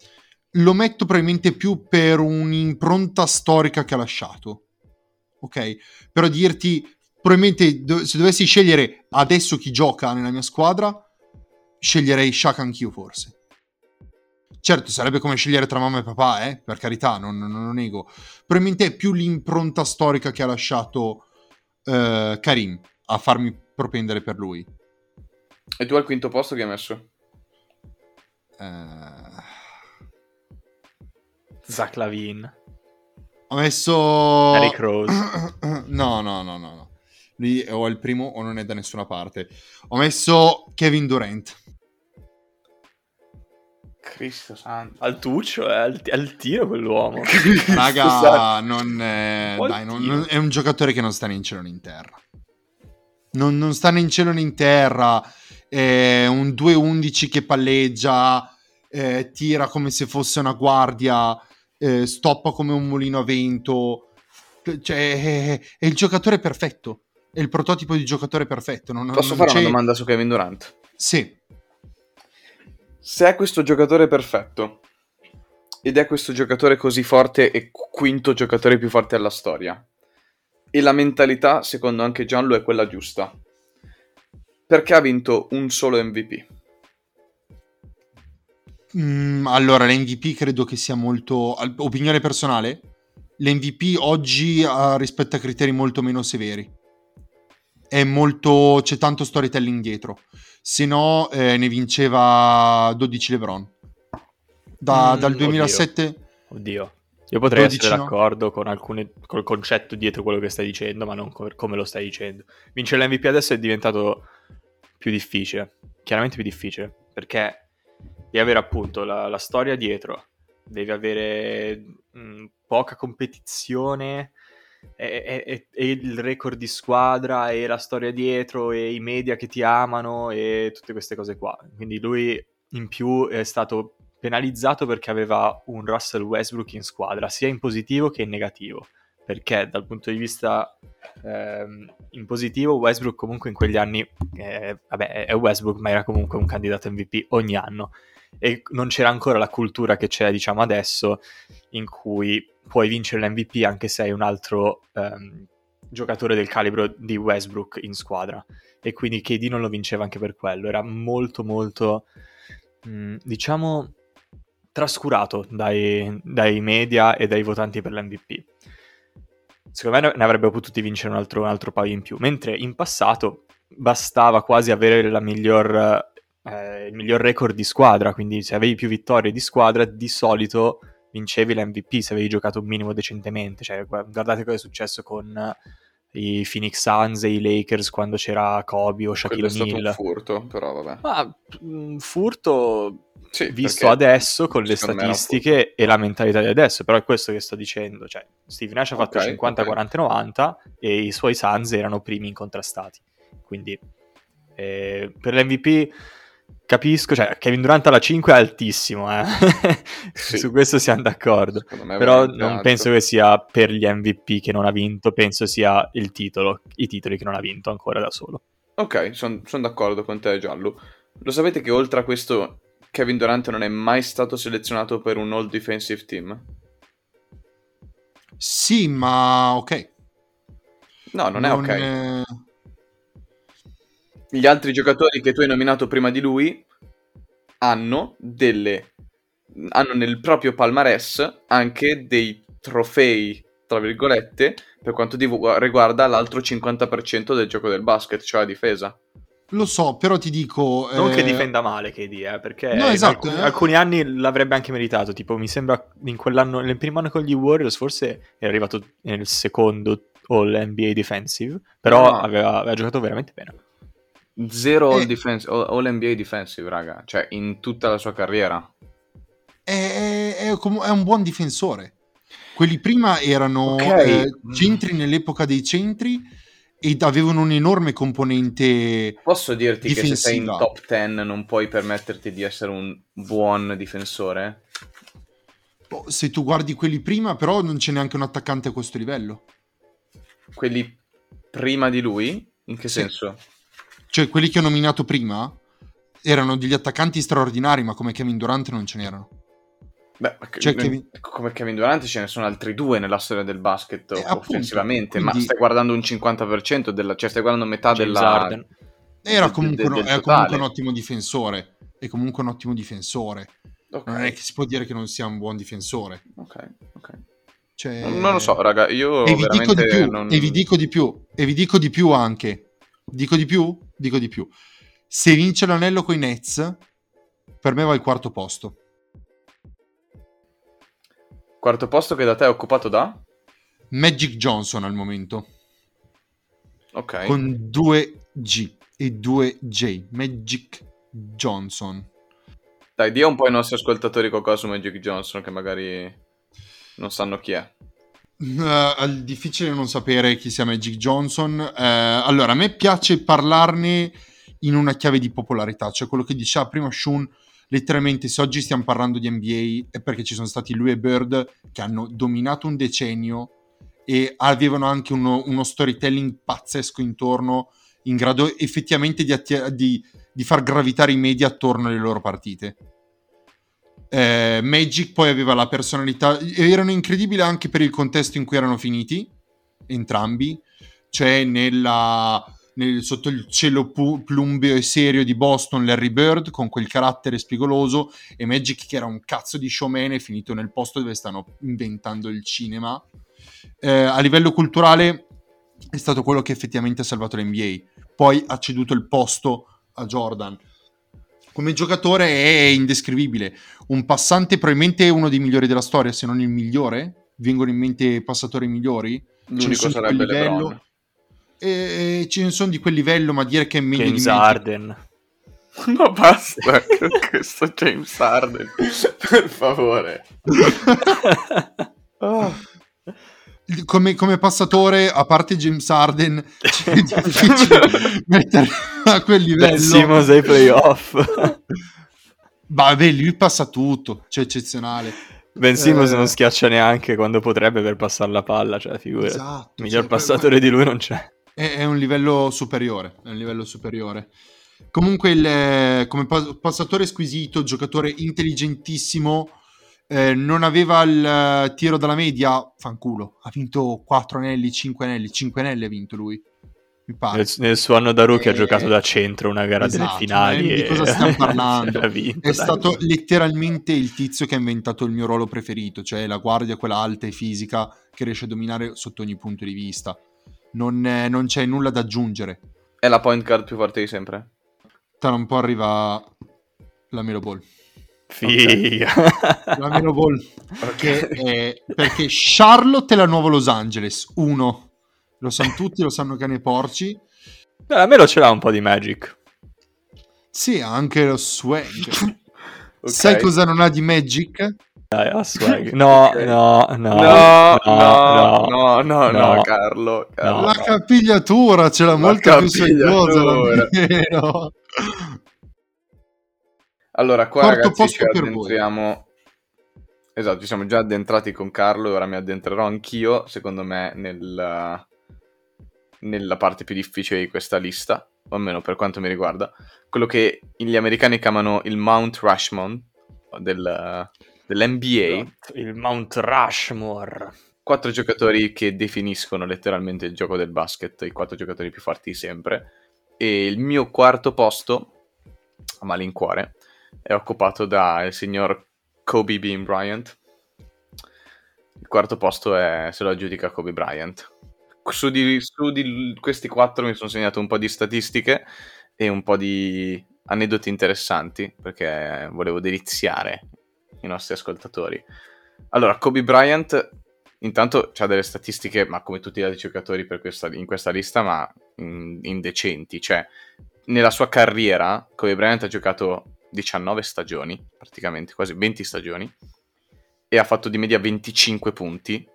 lo metto probabilmente più per un'impronta storica che ha lasciato. Ok? Però dirti, probabilmente do- se dovessi scegliere adesso chi gioca nella mia squadra, sceglierei Shaq anch'io forse. Certo, sarebbe come scegliere tra mamma e papà, eh? per carità, non, non, non lo nego. Probabilmente è più l'impronta storica che ha lasciato eh, Karim a farmi propendere per lui. E tu al quinto posto che hai messo? Eh, Zach Lavin, Ho messo. Eric Rose. no, no, no, no, no. Lì o è il primo o non è da nessuna parte. Ho messo Kevin Durant. Cristo santo. Al tuccio, è al, al tiro quell'uomo. Raga, non è... Dai, non- non- è un giocatore che non sta né in cielo né in terra. Non, non sta né in cielo né in terra. È un 2-11 che palleggia, eh, tira come se fosse una guardia, eh, stoppa come un mulino a vento. Cioè, è, è il giocatore perfetto. È il prototipo di giocatore perfetto. Non, Posso non fare c'è- una domanda su Kevin Durant? Sì. Se è questo giocatore perfetto ed è questo giocatore così forte e quinto giocatore più forte della storia e la mentalità, secondo anche Gianlu, è quella giusta, perché ha vinto un solo MVP? Mm, allora, l'MVP credo che sia molto... Opinione personale? L'MVP oggi ha rispetto a criteri molto meno severi. È molto... c'è tanto storytelling dietro. Se no, eh, ne vinceva 12 LeBron. Da- Mm, dal oddio. 2007... Oddio. Io potrei 12 essere no? d'accordo con alcune, col concetto dietro quello che stai dicendo, ma non co- come lo stai dicendo. Vincere l'MVP adesso è diventato più difficile, chiaramente più difficile, perché devi avere appunto la, la storia dietro, devi avere mh, poca competizione e- e- e il record di squadra e la storia dietro e i media che ti amano e tutte queste cose qua. Quindi lui in più è stato penalizzato perché aveva un Russell Westbrook in squadra, sia in positivo che in negativo. Perché dal punto di vista ehm, in positivo, Westbrook comunque in quegli anni, eh, vabbè, è Westbrook, ma era comunque un candidato MVP ogni anno. E non c'era ancora la cultura che c'è, diciamo, adesso, in cui puoi vincere l'MVP anche se hai un altro ehm, giocatore del calibro di Westbrook in squadra. E quindi KD non lo vinceva anche per quello. Era molto, molto, mh, diciamo, trascurato dai, dai media e dai votanti per l'MVP. Secondo me ne avrebbe potuti vincere un altro, un altro paio in più. Mentre in passato bastava quasi avere la miglior, eh, il miglior record di squadra. Quindi se avevi più vittorie di squadra, di solito vincevi l'MVP se avevi giocato un minimo decentemente. Cioè, gu- guardate cosa è successo con eh, i Phoenix Suns e i Lakers quando c'era Kobe o Quello Shaquille è stato un O'Neal. furto, però vabbè. Ma mh, furto Sì, visto adesso con le un statistiche e la mentalità di adesso, però è questo che sto dicendo, cioè Steve Nash ha fatto Ok, 50 ok. 40 90 e i suoi Suns erano primi incontrastati. Quindi eh, per l'MVP capisco, cioè Kevin Durant alla 5 è altissimo, eh. Sì. su questo siamo d'accordo. è Però non alto. penso che sia per gli MVP che non ha vinto, penso sia il titolo, i titoli che non ha vinto ancora da solo. Ok, sono d'accordo con te, Giallo. Lo sapete che oltre a questo, Kevin Durant non è mai stato selezionato per un All Defensive Team? Sì, ma ok. No, non è ok. eh, Gli altri giocatori che tu hai nominato prima di lui hanno delle. hanno nel proprio palmarès anche dei trofei, tra virgolette, per quanto riguarda l'altro 50% del gioco del basket, cioè la difesa. Lo so, però ti dico... Non eh, che difenda male KD, eh, perché No, esatto, alcuni, eh. alcuni anni l'avrebbe anche meritato. Tipo, mi sembra in quell'anno, nel primo anno con gli Warriors, forse era arrivato nel secondo All NBA Defensive, però No. aveva, aveva giocato veramente bene. Zero all, defense- all- all NBA defensive, raga. Cioè, in tutta la sua carriera. È, è- è un buon difensore. Quelli prima erano Ok. eh, centri nell'epoca dei centri ed avevano un'enorme componente. Posso dirti che se sei in Difensiva. top 10 non puoi permetterti di essere un buon difensore? oh, Se tu guardi quelli prima, però non c'è neanche un attaccante a questo livello. Quelli prima di lui? In che Sì. senso? Cioè, quelli che ho nominato prima erano degli attaccanti straordinari, ma come Kevin Durant non ce n'erano. Beh, ma Cioè, Kevin- come Kevin Durant ce ne sono altri due nella storia del basket Eh, appunto, offensivamente, ma quindi- stai guardando un 50%, della, cioè stai guardando metà James della... Harden. Era comunque, del- un- del comunque un ottimo difensore. È comunque un ottimo difensore. Ok, Non è che si può dire che non sia un buon difensore. ok, ok. Cioè, Non lo so, raga, io E vi dico di più, non... e vi dico di più, e vi dico di più anche. Dico di più? Dico di più. Se vince l'anello con i Nets, per me va al quarto posto. Quarto posto che da te è occupato da? Magic Johnson al momento, Ok. con due G e due J. Magic Johnson. Dai, dia un po' ai nostri ascoltatori qualcosa su Magic Johnson che magari non sanno chi è. Uh, difficile non sapere chi sia Magic Johnson. Uh, allora, a me piace parlarne in una chiave di popolarità, cioè quello che diceva prima Shun, letteralmente se oggi stiamo parlando di NBA è perché ci sono stati lui e Bird che hanno dominato un decennio e avevano anche uno, uno storytelling pazzesco intorno, in grado effettivamente di, attia- di, di far gravitare i media attorno alle loro partite. Eh, Magic poi aveva la personalità, erano incredibili anche per il contesto in cui erano finiti, entrambi, cioè nella, nel, sotto il cielo pu- plumbeo e serio di Boston Larry Bird con quel carattere spigoloso e Magic che era un cazzo di showman è finito nel posto dove stanno inventando il cinema. Eh, a livello culturale è stato quello che effettivamente ha salvato l'NBA, poi ha ceduto il posto a Jordan come giocatore è indescrivibile. Un passante, probabilmente uno dei migliori della storia, se non il migliore. Vengono in mente passatori migliori. L'unico sarebbe LeBron. E, e ce ne sono di quel livello, ma dire che è meglio James di Harden. Ma basta, questo James Harden, per favore. oh. come, come, passatore, a parte James Harden, è difficile mettere a quel livello. Simmons ai playoff. Vabbè, lui passa tutto, cioè eccezionale. Ben Simmons eh... non schiaccia neanche quando potrebbe per passare la palla, cioè figura. Esatto, Miglior cioè, passatore di lui non c'è. È, è, un livello superiore, è un livello superiore. Comunque il, come passatore squisito, giocatore intelligentissimo, eh, non aveva il uh, tiro dalla media, fanculo. Ha vinto 4 anelli, 5 anelli, 5 anelli ha vinto lui. Mi pare. Nel, nel suo anno da rookie eh, ha giocato da centro una gara esatto, delle finali. Eh, e... Di cosa stiamo parlando? vinto, È stato letteralmente il tizio che ha inventato il mio ruolo preferito, cioè la guardia, quella alta e fisica che riesce a dominare sotto ogni punto di vista. Non, non c'è nulla da aggiungere. È la point guard più forte di sempre? Tra un po' arriva la Melo Ball. Figa. Okay. La Melo Ball. Okay. È, perché Charlotte è la nuova Los Angeles. Uno. Lo sanno tutti, lo sanno cani e porci. Beh, a me lo ce l'ha un po' di Magic. Sì, anche lo swag. okay. Sai cosa non ha di Magic? Dai, ha swag. No, okay. no, no, no, no, no, no, no, Carlo, Carlo. La capigliatura ce l'ha molto più sognosa. Allora, qua Quarto ragazzi ci addentriamo... Esatto, ci siamo già addentrati con Carlo e ora mi addentrerò anch'io, secondo me, nel, nella parte più difficile di questa lista, o almeno per quanto mi riguarda. Quello che gli americani chiamano il Mount Rushmore del, dell'NBA. Il Mount Rushmore. Quattro giocatori che definiscono letteralmente il gioco del basket, i quattro giocatori più forti di sempre. E il mio quarto posto, a malincuore, è occupato dal signor Kobe Bean Bryant. Il quarto posto è, se lo aggiudica Kobe Bryant. Su di, su di questi quattro mi sono segnato un po' di statistiche e un po' di aneddoti interessanti perché volevo deliziare i nostri ascoltatori. Allora, Kobe Bryant intanto ha delle statistiche, ma come tutti gli altri giocatori questa, in questa lista, ma indecenti. Cioè, nella sua carriera, Kobe Bryant ha giocato 19 stagioni, praticamente quasi 20 stagioni, e ha fatto di media 25 punti,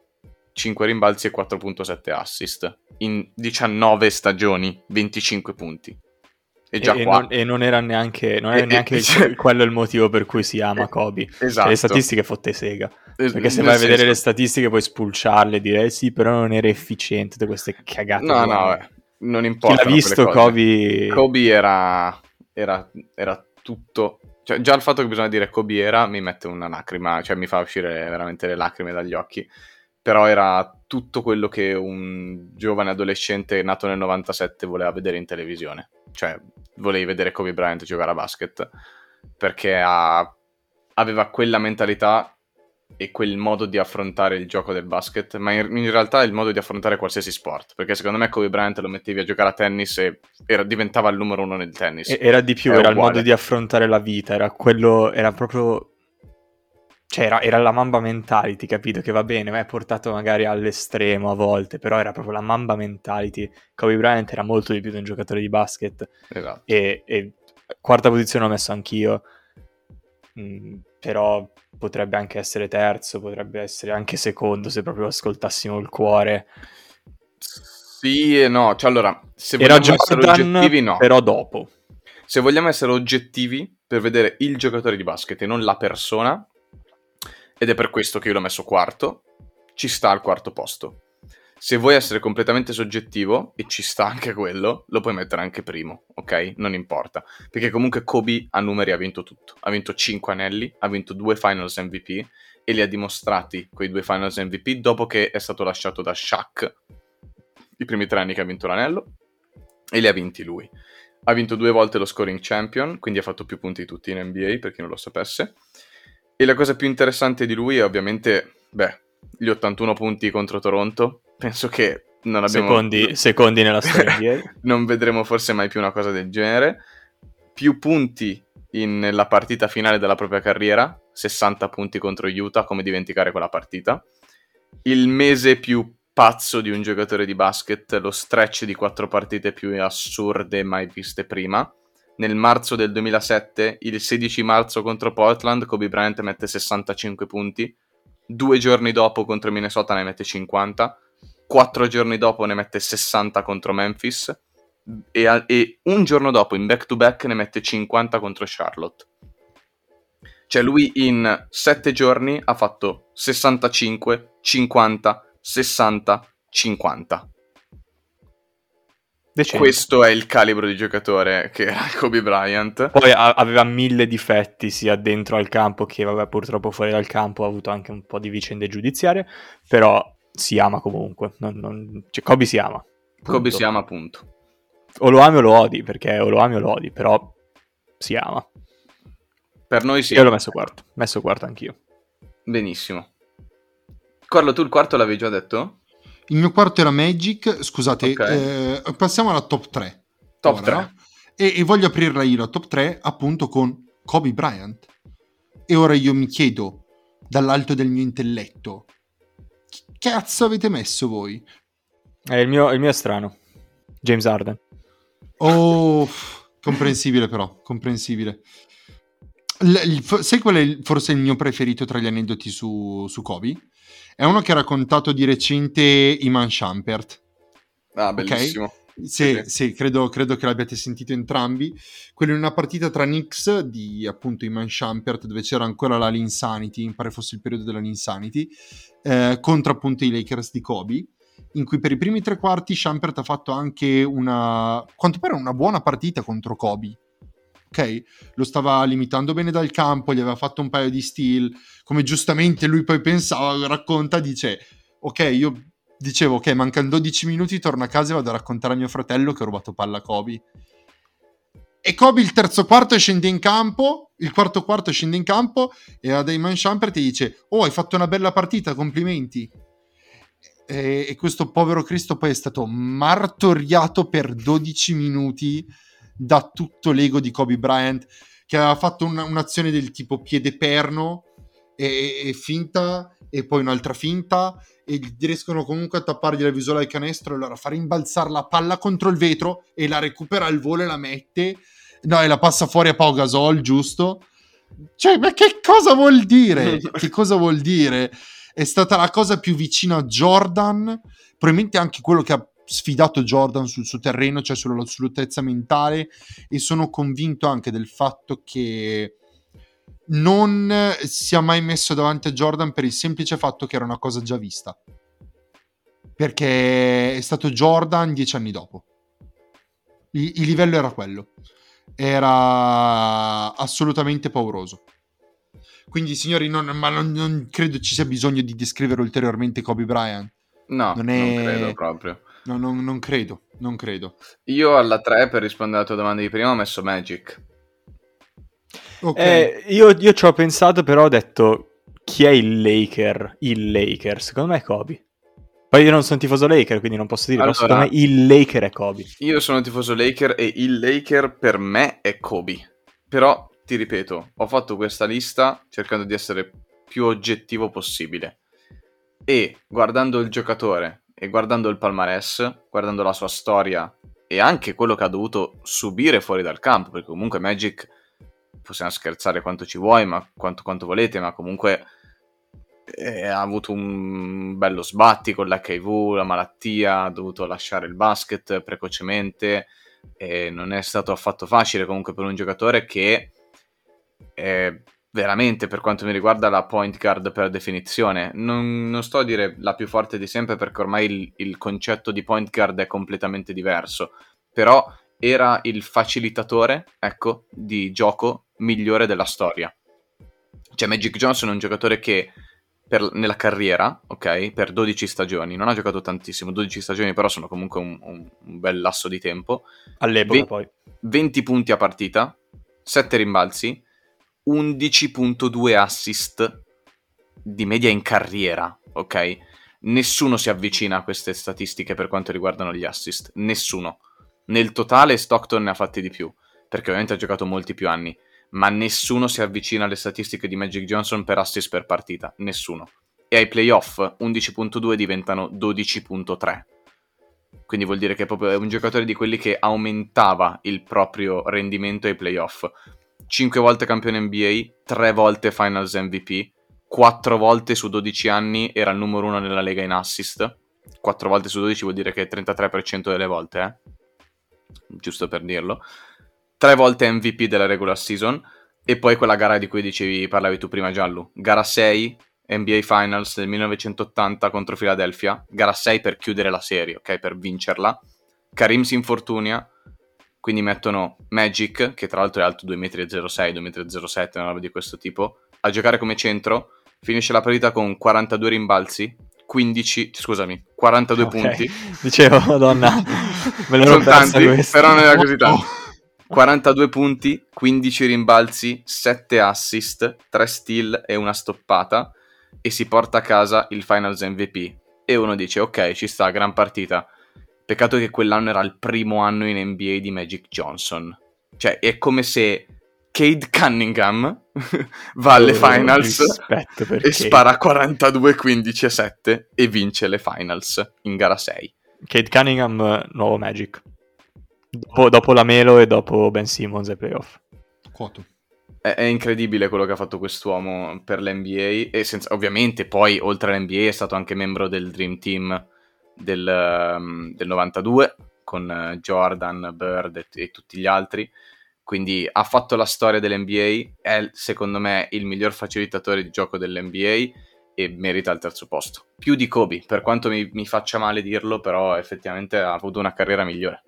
5 rimbalzi e 4.7 assist. In 19 stagioni, 25 punti. E, già e, qua. Non, e non era neanche, non era e, neanche cioè, quello il motivo per cui si ama Kobe. Esatto. Cioè, le statistiche fotte sega. Perché se vai a vedere le statistiche puoi spulciarle e dire eh sì, però non era efficiente da queste cagate. No, no, eh, non importa. Chi l'ha visto Kobe... Kobe era, era, era tutto. Cioè, già il fatto che bisogna dire Kobe era mi mette una lacrima, cioè mi fa uscire veramente le lacrime dagli occhi. Però era tutto quello che un giovane adolescente nato nel 97 voleva vedere in televisione. Cioè, volevi vedere Kobe Bryant giocare a basket perché ha... aveva quella mentalità e quel modo di affrontare il gioco del basket, ma in, in, realtà è il modo di affrontare qualsiasi sport, perché secondo me Kobe Bryant lo mettevi a giocare a tennis e era, diventava il numero uno nel tennis. era di più, era uguale. il modo di affrontare la vita, era quello, era proprio... Cioè era, era, la mamba mentality, capito? Che va bene, ma è portato magari all'estremo a volte, però era proprio la mamba mentality. Kobe Bryant era molto di più di un giocatore di basket. Esatto. E, e quarta posizione ho messo anch'io. Mm però potrebbe anche essere terzo, potrebbe essere anche secondo se proprio ascoltassimo il cuore. Sì e no, cioè allora, se Era vogliamo essere Jordan, oggettivi no. però dopo. Se vogliamo essere oggettivi per vedere il giocatore di basket e non la persona, ed è per questo che io l'ho messo quarto, ci sta al quarto posto. Se vuoi essere completamente soggettivo, e ci sta anche quello, lo puoi mettere anche primo, ok? Non importa. Perché comunque Kobe a numeri ha vinto tutto. Ha vinto 5 anelli, ha vinto due Finals MVP e li ha dimostrati quei due Finals MVP dopo che è stato lasciato da Shaq i primi tre anni che ha vinto l'anello e li ha vinti lui. Ha vinto due volte lo scoring champion, quindi ha fatto più punti di tutti in NBA, per chi non lo sapesse. E la cosa più interessante di lui è ovviamente, beh, gli 81 punti contro Toronto. Penso che non abbiamo... Secondi, secondi nella storia non vedremo forse mai più una cosa del genere. Più punti in- nella partita finale della propria carriera, 60 punti contro Utah, come dimenticare quella partita. Il mese più pazzo di un giocatore di basket, lo stretch di quattro partite più assurde mai viste prima. Nel marzo del 2007, il 16 marzo contro Portland, Kobe Bryant mette 65 punti. Due giorni dopo contro Minnesota ne mette 50. Quattro giorni dopo ne mette 60 contro Memphis. E, a- e un giorno dopo, in back-to-back, ne mette 50 contro Charlotte. Cioè lui in 7 giorni ha fatto 65, 50, 60, 50. Decente. Questo è il calibro di giocatore che era Kobe Bryant. Poi a- aveva mille difetti sia dentro al campo che vabbè, purtroppo fuori dal campo ha avuto anche un po' di vicende giudiziarie, però si ama comunque. Non- non- cioè, Kobe si ama. Kobe Punto. si ama appunto. O lo ami o lo odi, perché o lo ami o lo odi, però si ama. Per noi sì. Io l'ho messo quarto, messo quarto anch'io. Benissimo. Carlo, tu il quarto l'avevi già detto? Il mio quarto era Magic, scusate, Ok. eh, passiamo alla top 3. Top ora, 3. no? E, e voglio aprirla io la top 3 appunto con Kobe Bryant. E ora io mi chiedo, dall'alto del mio intelletto, cazzo avete messo voi? Eh, il, mio, il mio è strano. James Harden. Oh, comprensibile però, comprensibile. L- il- sai qual è il- forse il mio preferito tra gli aneddoti su, su Kobe? È uno che ha raccontato di recente Iman Shumpert. Ah, bellissimo. Sì, Sì, sì, credo, credo che l'abbiate sentito entrambi. Quello in una partita tra Knicks di appunto Iman Shumpert, dove c'era ancora la Linsanity, mi pare fosse il periodo della Linsanity, eh, contro appunto i Lakers di Kobe, in cui per i primi tre quarti Shumpert ha fatto anche una, quanto pare una buona partita contro Kobe. Ok, lo stava limitando bene dal campo, gli aveva fatto un paio di steal, come giustamente lui poi pensava, racconta, dice, ok, io dicevo, ok, mancano 12 minuti, torno a casa e vado a raccontare a mio fratello che ho rubato palla a Kobe. E Kobe il terzo quarto scende in campo, il quarto quarto scende in campo e a Damon Shumpert ti dice, oh, hai fatto una bella partita, complimenti. E, e questo povero Cristo poi è stato martoriato per 12 minuti da tutto l'ego di Kobe Bryant, che aveva fatto un- un'azione del tipo piede perno e, e finta, e poi un'altra finta, e riescono comunque a tappargli la visuale al canestro, e allora fa rimbalzare la palla contro il vetro e la recupera al volo e la mette. No, e la passa fuori a Pau Gasol, giusto? Cioè, ma che cosa vuol dire? che cosa vuol dire? È stata la cosa più vicina a Jordan, probabilmente anche quello che ha sfidato Jordan sul suo terreno, cioè sull'assolutezza mentale, e sono convinto anche del fatto che non sia mai messo davanti a Jordan per il semplice fatto che era una cosa già vista. Perché è stato Jordan dieci anni dopo. Il, il livello era quello. Era assolutamente pauroso. Quindi, signori, non, ma non, non credo ci sia bisogno di descrivere ulteriormente Kobe Bryant. No, Non non, è- credo proprio. No, non, non credo, non credo. Io alla 3, per rispondere alla tua domanda di prima, ho messo Magic. Ok. Eh, io, io ci ho pensato, però ho detto chi è il Laker? Il Laker, secondo me è Kobe. Poi io non sono tifoso Laker, quindi non posso dire, però Allora- secondo me il Laker è Kobe. Io sono tifoso Laker e il Laker per me è Kobe. Però, ti ripeto, ho fatto questa lista cercando di essere più oggettivo possibile. E guardando il giocatore e guardando il palmarès, guardando la sua storia e anche quello che ha dovuto subire fuori dal campo, perché comunque Magic possiamo scherzare quanto ci vuoi, ma quanto, quanto volete, ma comunque eh, ha avuto un bello sbatti con l'HIV, la malattia, ha dovuto lasciare il basket precocemente e non è stato affatto facile comunque per un giocatore che è veramente per quanto mi riguarda la point guard per definizione. Non, non sto a dire la più forte di sempre perché ormai il, il concetto di point guard è completamente diverso, però era il facilitatore, ecco, di gioco migliore della storia. Cioè Magic Johnson è un giocatore che per, nella carriera, ok, per 12 stagioni, non ha giocato tantissimo, 12 stagioni però sono comunque un, un, un bel lasso di tempo. All'epoca Ve- poi. 20 punti a partita, 7 rimbalzi, 11.2 assist di media in carriera, ok? Nessuno si avvicina a queste statistiche per quanto riguardano gli assist, nessuno. Nel totale Stockton ne ha fatti di più, perché ovviamente ha giocato molti più anni ma nessuno si avvicina alle statistiche di Magic Johnson per assist per partita, nessuno. E ai playoff 11.2 diventano 12.3. Quindi vuol dire che proprio è un giocatore di quelli che aumentava il proprio rendimento ai playoff. 5 volte campione NBA, 3 volte Finals MVP, 4 volte su 12 anni era il numero 1 nella Lega in assist. 4 volte su 12 vuol dire che è il 33% delle volte, eh? Giusto per dirlo tre volte MVP della regular season e poi quella gara di cui dicevi, parlavi tu prima Giallo, gara 6 NBA Finals del 1980 contro Philadelphia, gara 6 per chiudere la serie, ok, per vincerla. Karim si infortunia, quindi mettono Magic, che tra l'altro è alto 2,06 m, 2,07 m, una roba di questo tipo, a giocare come centro, finisce la partita con 42 rimbalzi, 15, scusami, 42 okay. punti. Dicevo, madonna, me l'ero tanti, però non era così tanto. 42 punti, 15 rimbalzi, 7 assist, 3 steal e una stoppata e si porta a casa il Finals MVP. E uno dice, ok, ci sta, gran partita. Peccato che quell'anno era il primo anno in NBA di Magic Johnson. Cioè, è come se Cade Cunningham va alle oh, finals e spara 42, 15 e 7 e vince le finals in gara 6. Cade Cunningham, nuovo Magic. Dopo, dopo la Melo e dopo Ben Simmons ai playoff. Quoto. È, è, incredibile quello che ha fatto quest'uomo per l'NBA e senza, ovviamente poi oltre all'NBA è stato anche membro del Dream Team del, um, del 92 con Jordan, Bird e, e tutti gli altri quindi ha fatto la storia dell'NBA, è secondo me il miglior facilitatore di gioco dell'NBA e merita il terzo posto. Più di Kobe, per quanto mi, mi faccia male dirlo, però effettivamente ha avuto una carriera migliore.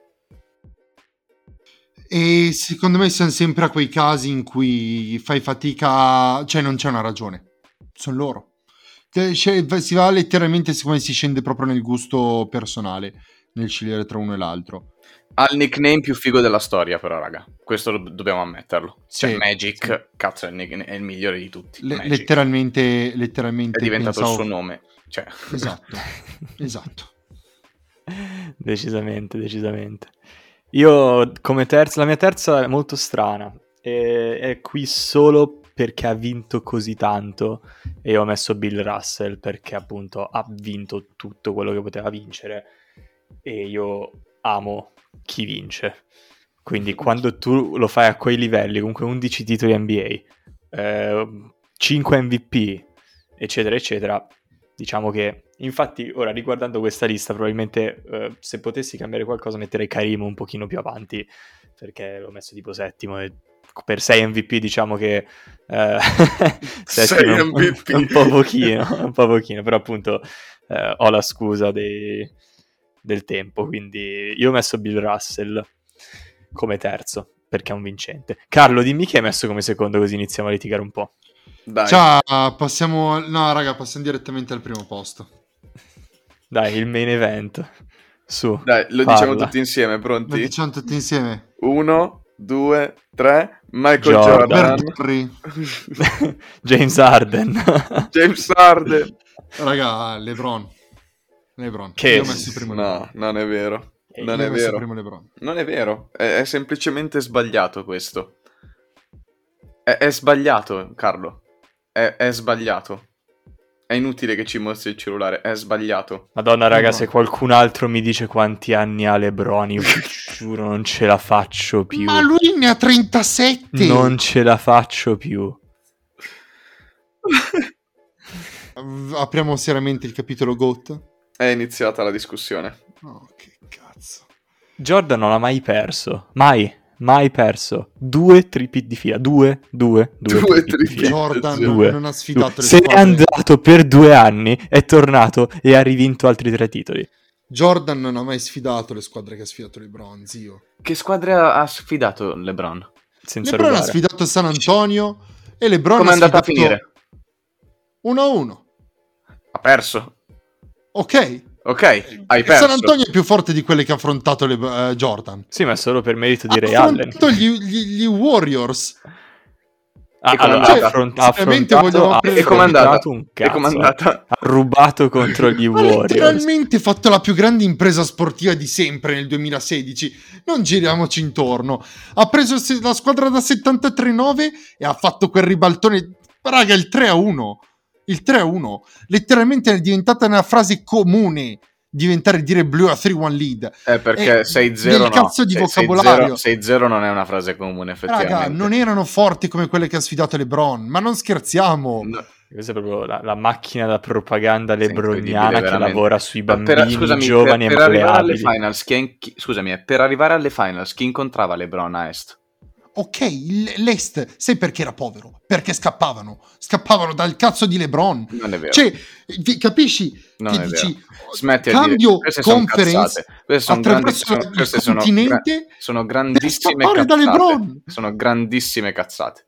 E secondo me siamo sempre a quei casi in cui fai fatica, cioè non c'è una ragione, sono loro. Cioè, si va letteralmente, siccome si scende proprio nel gusto personale, nel scegliere tra uno e l'altro. Ha il nickname più figo della storia, però, raga. Questo lo, dobbiamo ammetterlo. Cioè, sì, Magic, sì. cazzo, è il, è il, migliore di tutti. Le, letteralmente, letteralmente. È diventato pensavo... il suo nome. Cioè. Esatto, esatto. Decisamente, decisamente. Io come terza, la mia terza è molto strana. E, è qui solo perché ha vinto così tanto e ho messo Bill Russell perché appunto ha vinto tutto quello che poteva vincere e io amo chi vince. Quindi quando tu lo fai a quei livelli, comunque 11 titoli NBA, eh, 5 MVP, eccetera, eccetera, diciamo che Infatti, ora riguardando questa lista, probabilmente eh, se potessi cambiare qualcosa metterei Karim un pochino più avanti, perché l'ho messo tipo settimo e per 6 MVP diciamo che eh, 6 MVP. Un, un, po' pochino, un po' pochino, però appunto eh, ho la scusa dei, del tempo, quindi io ho messo Bill Russell come terzo, perché è un vincente. Carlo, dimmi chi hai messo come secondo così iniziamo a litigare un po'. Dai. Ciao, passiamo... No, raga, passiamo direttamente al primo posto. Dai, il main event. Su. Dai, lo parla. diciamo tutti insieme, pronti? Lo diciamo tutti insieme. Uno, due, tre. Michael Jordan. Jordan. James Harden. James Harden. Raga, LeBron. LeBron. Che? Io ho messo prima No, non è vero. Non è vero. Non è vero. È, è semplicemente sbagliato questo. È, è sbagliato, Carlo. È, è sbagliato. È inutile che ci mostri il cellulare, è sbagliato. Madonna, raga, No. se qualcun altro mi dice quanti anni ha LeBron, io vi giuro non ce la faccio più. Ma lui ne ha 37! Non ce la faccio più. Apriamo seriamente il capitolo GOAT. È iniziata la discussione. Oh, che cazzo. Jordan non ha mai perso. Mai. Mai perso. Due tripit di fila. Due, due, due. Due tripit. Jordan Due. non ha sfidato le Se squadre. andato per due anni, è tornato e ha rivinto altri tre titoli. Jordan non ha mai sfidato le squadre che ha sfidato LeBron, zio. Che squadre ha ha sfidato LeBron? Senza LeBron ha rubare. sfidato San Antonio e LeBron Come è ha andata a finire? 1-1. Ha perso. Ok. Ok, hai perso. San Antonio è più forte di quelle che ha affrontato le- eh, Jordan. Sì, ma solo per merito di Ha Ray Allen. affrontato gli, gli- gli Warriors. Ah, allora, ha affront- ha affrontato, ha affrontato un E cazzo. com'è andata? Ha rubato contro gli Ma Warriors. letteralmente fatto la più grande impresa sportiva di sempre nel 2016. Non giriamoci intorno. Ha preso la squadra da 73-9 e ha fatto quel ribaltone. Raga, il 3-1. Il 3-1. Letteralmente è diventata una frase comune diventare dire blue a 3-1 lead. Eh, perché Eh, 6-0 del no. cazzo di Se- vocabolario. 6-0 6-0 non è una frase comune, effettivamente. Raga, non erano forti come quelle che ha sfidato LeBron. Ma non scherziamo. No. Questa è proprio la, la macchina da propaganda lebroniana che lavora sui bambini per, scusami, giovani per, e per arrivare finals, chi è in- chi- scusami, eh, per arrivare alle finals, chi incontrava LeBron a Est? Ok, l'Est, sai perché era povero? Perché scappavano. Scappavano dal cazzo di LeBron. Non è vero. Cioè, ti- capisci? Non che è dici, Smetti di cambio queste sono conference. Queste sono grandi, attraverso sono, queste sono, gra- continente sono grandissime cazzate. LeBron. Sono grandissime cazzate.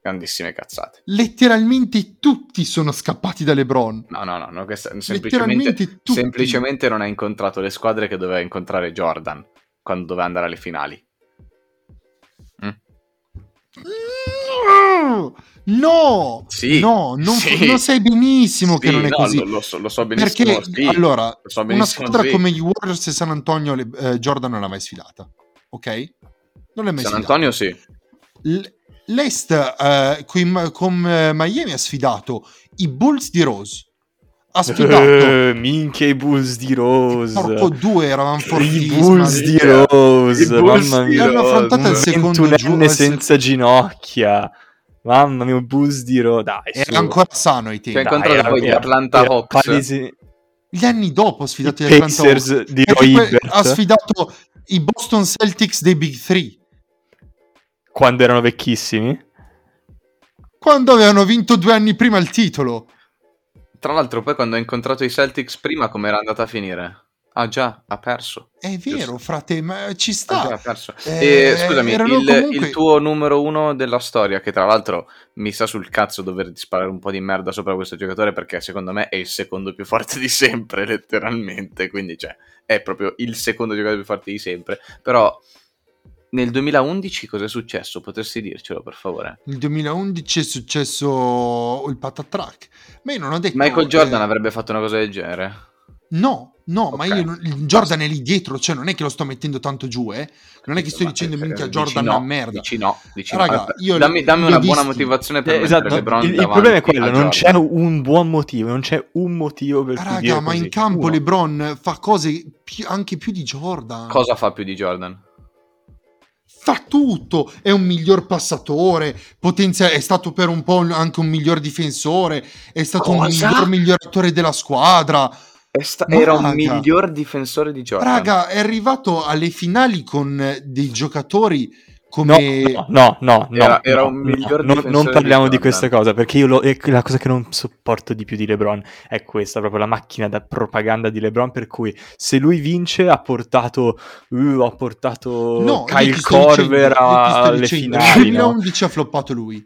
Grandissime cazzate. letteralmente tutti sono scappati da LeBron. No, no, no, no, semplicemente, semplicemente non ha incontrato le squadre che doveva incontrare Jordan quando doveva andare alle finali. No! Sì, No, non, sì. lo sai benissimo che Sì, non è no, così. Lo, lo so, lo so benissimo. Perché allora, lo so una benissimo, squadra sì. come gli Warriors e San Antonio, le- eh, Jordan non l'ha mai sfidata. Ok? Non l'ha mai San sfidata. Antonio sì. L- L'Est eh, con, con, eh, Miami ha sfidato i Bulls di Rose. Ha sfidato. Eh, minchia i Bulls di Rose. Porco due eravamo I fortissimi. Bulls di. Rose. I Bulls Mamma mia. L'hanno affrontata il secondo 21enne giorno. senza ginocchia. Mamma mia, Bulls di Rose. Dai, su. Era ancora sano ai tempi. Cioè, incontrato poi gli Atlanta era Hawks. palese- Gli anni dopo ha sfidato I gli Atlanta Hawks. Pacers di Roy ha sfidato i Boston Celtics dei Big Three. quando erano vecchissimi. Quando avevano vinto due anni prima il titolo. Tra l'altro, poi quando ha incontrato i Celtics prima, come era andata a finire? Ah, già, ha perso. È vero, frate, ma ci Ah, sta. già, ha perso. Eh, E, scusami, il, comunque- il tuo numero uno della storia, che tra l'altro mi sta sul cazzo dover sparare un po' di merda sopra questo giocatore, perché secondo me è il secondo più forte di sempre, letteralmente. Quindi, cioè, è proprio il secondo giocatore più forte di sempre. Però, nel 2011 cosa è successo? Potresti dircelo, per favore? Nel 2011 è successo il patatrack. Ma io non ho detto... Michael Jordan eh, avrebbe fatto una cosa del genere? No, no, ma Ok. io non- Jordan è lì dietro, cioè non è che lo sto mettendo tanto giù, eh. Non è che sto Ma- dicendo eh, minchia Jordan è no, una merda. Dici no, dici Raga, no. Io dammi, dammi una buona motivazione per Eh, esatto, LeBron il, il problema è a quello, non Jordan. c'è un buon motivo, non c'è un motivo per cui Raga, ma in così. campo Uno. LeBron fa cose più- anche più di Jordan. Cosa fa più di Jordan? Fa tutto, è un miglior passatore, potenzia- è stato per un po' anche un miglior difensore, è stato un Cosa? miglior miglioratore della squadra. Sta- era un raga. miglior difensore di Jordan. Raga, è arrivato alle finali con dei giocatori come... no, no, no, no, Era- era no, un miglior no, non, difensore non di parliamo di, Jordan. questa cosa perché io lo- è la cosa che non sopporto di più di LeBron è questa, proprio la macchina da propaganda di LeBron per cui se lui vince ha portato uh, ha portato No, Kyle Corver alle finali Nel no? 2011 ha floppato lui.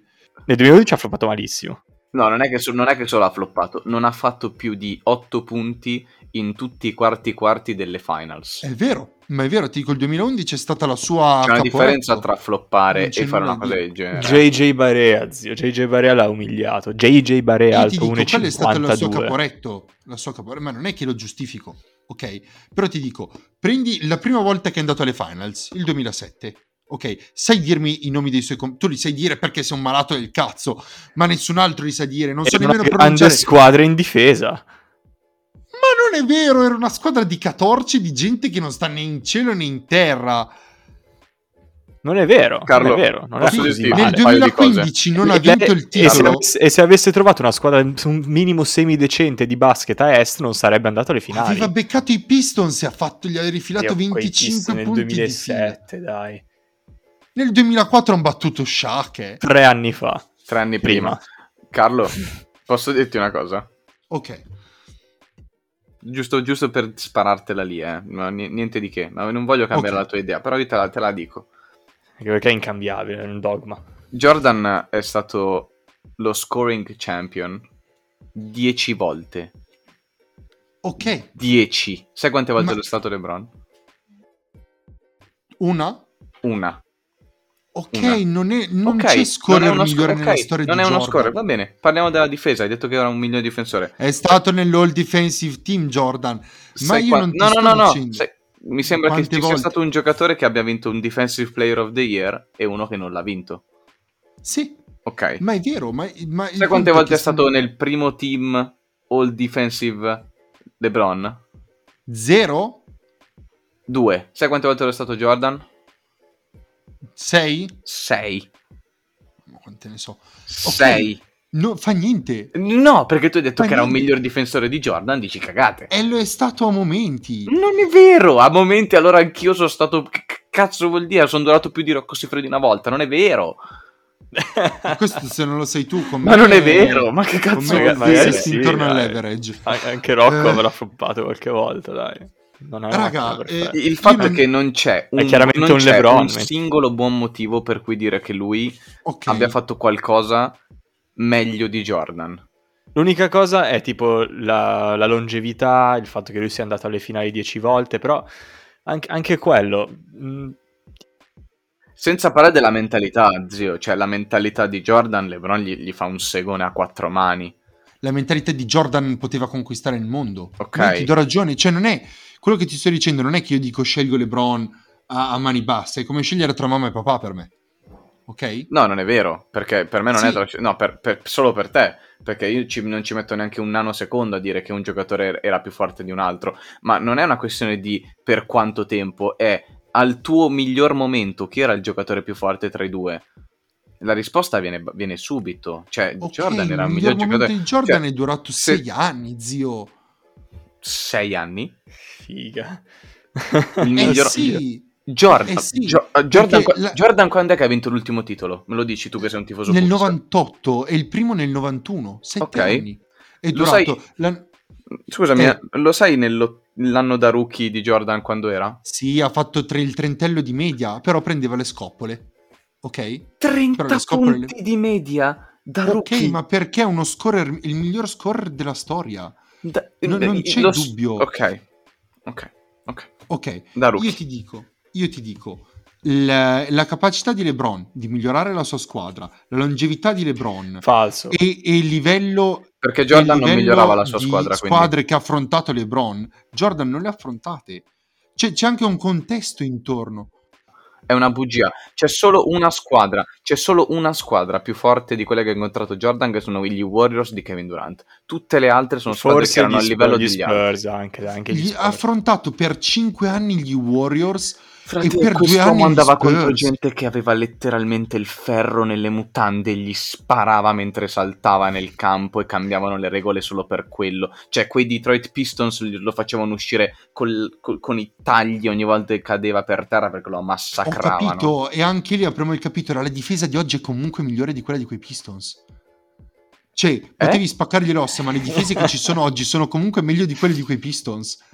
nel 2012 ha floppato malissimo No, non è, che so- non è che solo ha floppato, non ha fatto più di 8 punti in tutti i quarti quarti delle finals. È vero, ma è vero, ti dico, il 2011 è stata la sua C'è una caporetto. differenza tra floppare e fare una cosa del genere. JJ Barea zio JJ Barea l'ha umiliato JJ Barea alto ti dico, quello è stato il suo 1,52 caporetto, la sua caporetto, ma non è che lo giustifico, ok? Però ti dico, prendi la prima volta che è andato alle finals, il 2007, Ok, sai dirmi i nomi dei suoi com- tu li sai dire perché sei un malato del cazzo, ma nessun altro li sa dire, non so Era una nemmeno pronunciare. squadra in difesa. Non è vero, era una squadra di catorci di gente che non sta né in cielo né in terra. Non è vero, Carlo, non è vero, non è così male. Nel un paio di 2015 non ha vinto il e se, titolo. avesse, e se avesse trovato una squadra un minimo semidecente di basket a est non sarebbe andato alle finali. Aveva beccato i Pistons e ha fatto, gli ha rifilato Io, quei 25 Pistons nel punti di fila. 2007, dai. Nel 2004 hanno battuto Shaq. eh. Tre anni fa. Tre anni prima. Prima. Carlo, posso dirti una cosa? Ok. Giusto, giusto per sparartela lì, eh. No, ni- niente di che. Ma non voglio cambiare Ok. la tua idea, però io te la, te la dico. Anche perché è incambiabile, è un dogma. Jordan è stato lo scoring champion 10 volte. Ok. 10. Sai quante volte Ma- lo è stato LeBron? Una? Una. Ok, Una. non, è, non ok, c'è non è scorer uno migliore score, nella ok, storia non è uno Jordan. score, va bene. Parliamo della difesa, hai detto che era un miglior difensore. È stato nell'All Defensive Team Jordan. Ma Sai io qua- non no, no, no, no. dicendo. sai- mi sembra che Quante ci sia volte? stato un giocatore che abbia vinto un Defensive Player of the Year e uno che non l'ha vinto. Sì, Ok. ma è vero. Ma, ma Sai quante volte che è stato stiamo- nel primo team All Defensive LeBron? Zero? Due. Sai quante volte è stato Jordan? Sei? Sei. Ma Quante ne so. Sei. No, fa niente. No, perché tu hai detto Ma che era un niente. miglior difensore di Jordan, dici cagate. E lo è stato a momenti. Non è vero, a momenti allora anch'io sono stato... Che che cazzo vuol dire? Sono durato più di Rocco Siffredi una volta, non è vero. Ma Questo se non lo sai tu. Con Ma me- non è vero, ma che cazzo me vuol dire? sì, intorno dai. all'average. An- Anche Rocco Eh. avrà floppato qualche volta, dai. Non Raga, eh, Il fatto Io è non- che non c'è un, chiaramente non un c'è LeBron, un metti. singolo buon motivo per cui dire che lui Ok. abbia fatto qualcosa meglio di Jordan. L'unica cosa è tipo la, la longevità, il fatto che lui sia andato alle finali dieci volte, però anche, anche quello... mh, Senza parlare della mentalità, zio, cioè la mentalità di Jordan, LeBron gli, gli fa un segone a quattro mani. La mentalità di Jordan poteva conquistare il mondo. Ok. Io ti do ragione. Cioè, non è quello che ti sto dicendo. Non è che io dico scelgo LeBron a, a mani basse. È come scegliere tra mamma e papà per me. Ok? No, non è vero, perché per me non è... Sì. tra- No, per- per- solo per te, perché io ci- non ci metto neanche un nanosecondo a dire che un giocatore era più forte di un altro, ma non è una questione di per quanto tempo, è al tuo miglior momento chi era il giocatore più forte tra i due. La risposta viene, viene subito, cioè Ok, Jordan era il miglior miglior giocatore... Jordan cioè, è durato se- sei anni, zio. Sei anni? figa. Il Eh miglior... sì, Jordan, Eh sì, Gio- eh, Jordan, la- Jordan quando è che ha vinto l'ultimo titolo? Me lo dici tu che sei un tifoso nel Bulls. 98 e il primo nel 91. Sette Ok. anni. È Lo durato... sai- l'an- Scusami, Eh. lo sai nello- l'anno da rookie di Jordan quando era? Sì, ha fatto tre- il trentello di media, però prendeva le scoppole. Ok? 30 Però le scopole- punti di media da Ok, rookie. ma perché è uno scorer, il miglior scorer della storia? Da- non- non eh, c'è lo dubbio. Ok, ok, ok. Ok, Da rookie. io ti dico, io ti dico, la, la capacità di LeBron di migliorare la sua squadra, la longevità di LeBron Falso. e, e il livello Perché Jordan il non livello migliorava la sua squadra, quindi... squadre che ha affrontato LeBron, Jordan non le ha affrontate. C'è, c'è anche un contesto intorno. È una bugia. C'è solo una squadra. C'è solo una squadra più forte di quelle che ha incontrato Jordan, che sono gli Warriors di Kevin Durant. Tutte le altre sono squadre che Forse erano gli a livello Spurs, gli degli altri. Spurs anche, anche gli Gli- ha Spurs. affrontato per 5 anni gli Warriors Frate, e per due anni andava Spurs. contro gente che aveva letteralmente il ferro nelle mutande, gli sparava mentre saltava nel campo e cambiavano le regole solo per quello. Cioè, quei Detroit Pistons lo facevano uscire col- col- con i tagli ogni volta che cadeva per terra perché lo Ho massacravano. capito, e anche lì apriamo il capitolo. La difesa di oggi è comunque migliore di quella di quei Pistons. Cioè, potevi spaccargli le ossa, ma le difese che ci sono oggi sono comunque meglio di quelle di quei Pistons.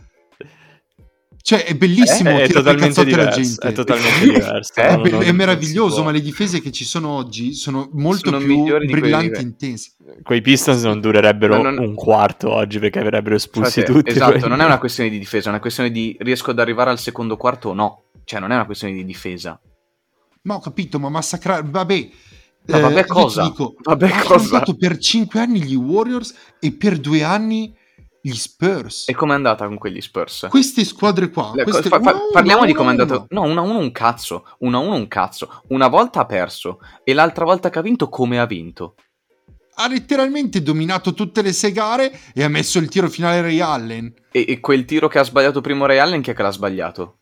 Cioè, è bellissimo è, è totalmente diverso. gente. È totalmente diverso. Eh, È, be- è meraviglioso, ma le difese che ci sono oggi sono molto Sono più brillanti e intense. Quei Pistons non durerebbero No, non- un quarto oggi perché avrebbero espulsi Frate, tutti. Esatto, quelli. non è una questione di difesa, è una questione di riesco ad arrivare al secondo quarto o no. Cioè, non è una questione di difesa. Ma ho capito, ma massacrare... Vabbè. Ma vabbè ti cosa? dico, Vabbè ha cosa? per 5 anni gli Warriors e per 2 anni Gli Spurs. E com'è andata con quegli Spurs? Queste squadre qua. Le- queste- fa- fa- uno, parliamo di uno a com'è uno. andato. No, 1 a 1 un cazzo. 1 a 1 un cazzo. Una volta ha perso e l'altra volta che ha vinto, come ha vinto? Ha letteralmente dominato tutte le sei gare e ha messo il tiro finale Ray Allen. E, e quel tiro che ha sbagliato primo Ray Allen, chi è che l'ha sbagliato?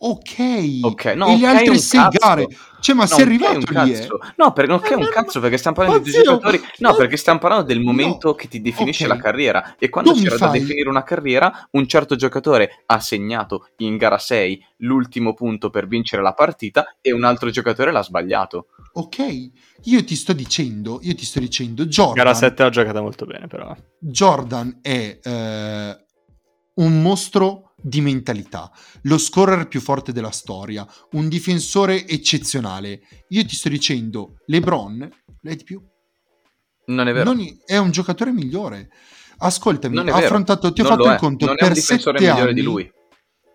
Ok. Ok, no, e le ok, altre sei cazzo. gare. Cioè, ma No, sei arrivato un lì, eh? cazzo. No, perché non è un cazzo, perché stiamo parlando ma di due zio, giocatori. No, perché stiamo parlando del momento No. che ti definisce Ok. la carriera. E quando Tu c'era da definire una carriera, un certo giocatore ha segnato in gara 6 l'ultimo punto per vincere la partita e un altro giocatore l'ha sbagliato. Ok. Io ti sto dicendo, io ti sto dicendo, Jordan. Gara 7 l'ha giocata molto bene, però. Jordan è eh, un mostro di mentalità, lo scorer più forte della storia, un difensore eccezionale. Io ti sto dicendo, LeBron, lei di più, Non è vero. non è, un giocatore migliore. Ascoltami, ha affrontato, ti ho Non fatto lo il è. conto, Non per sette anni, di lui.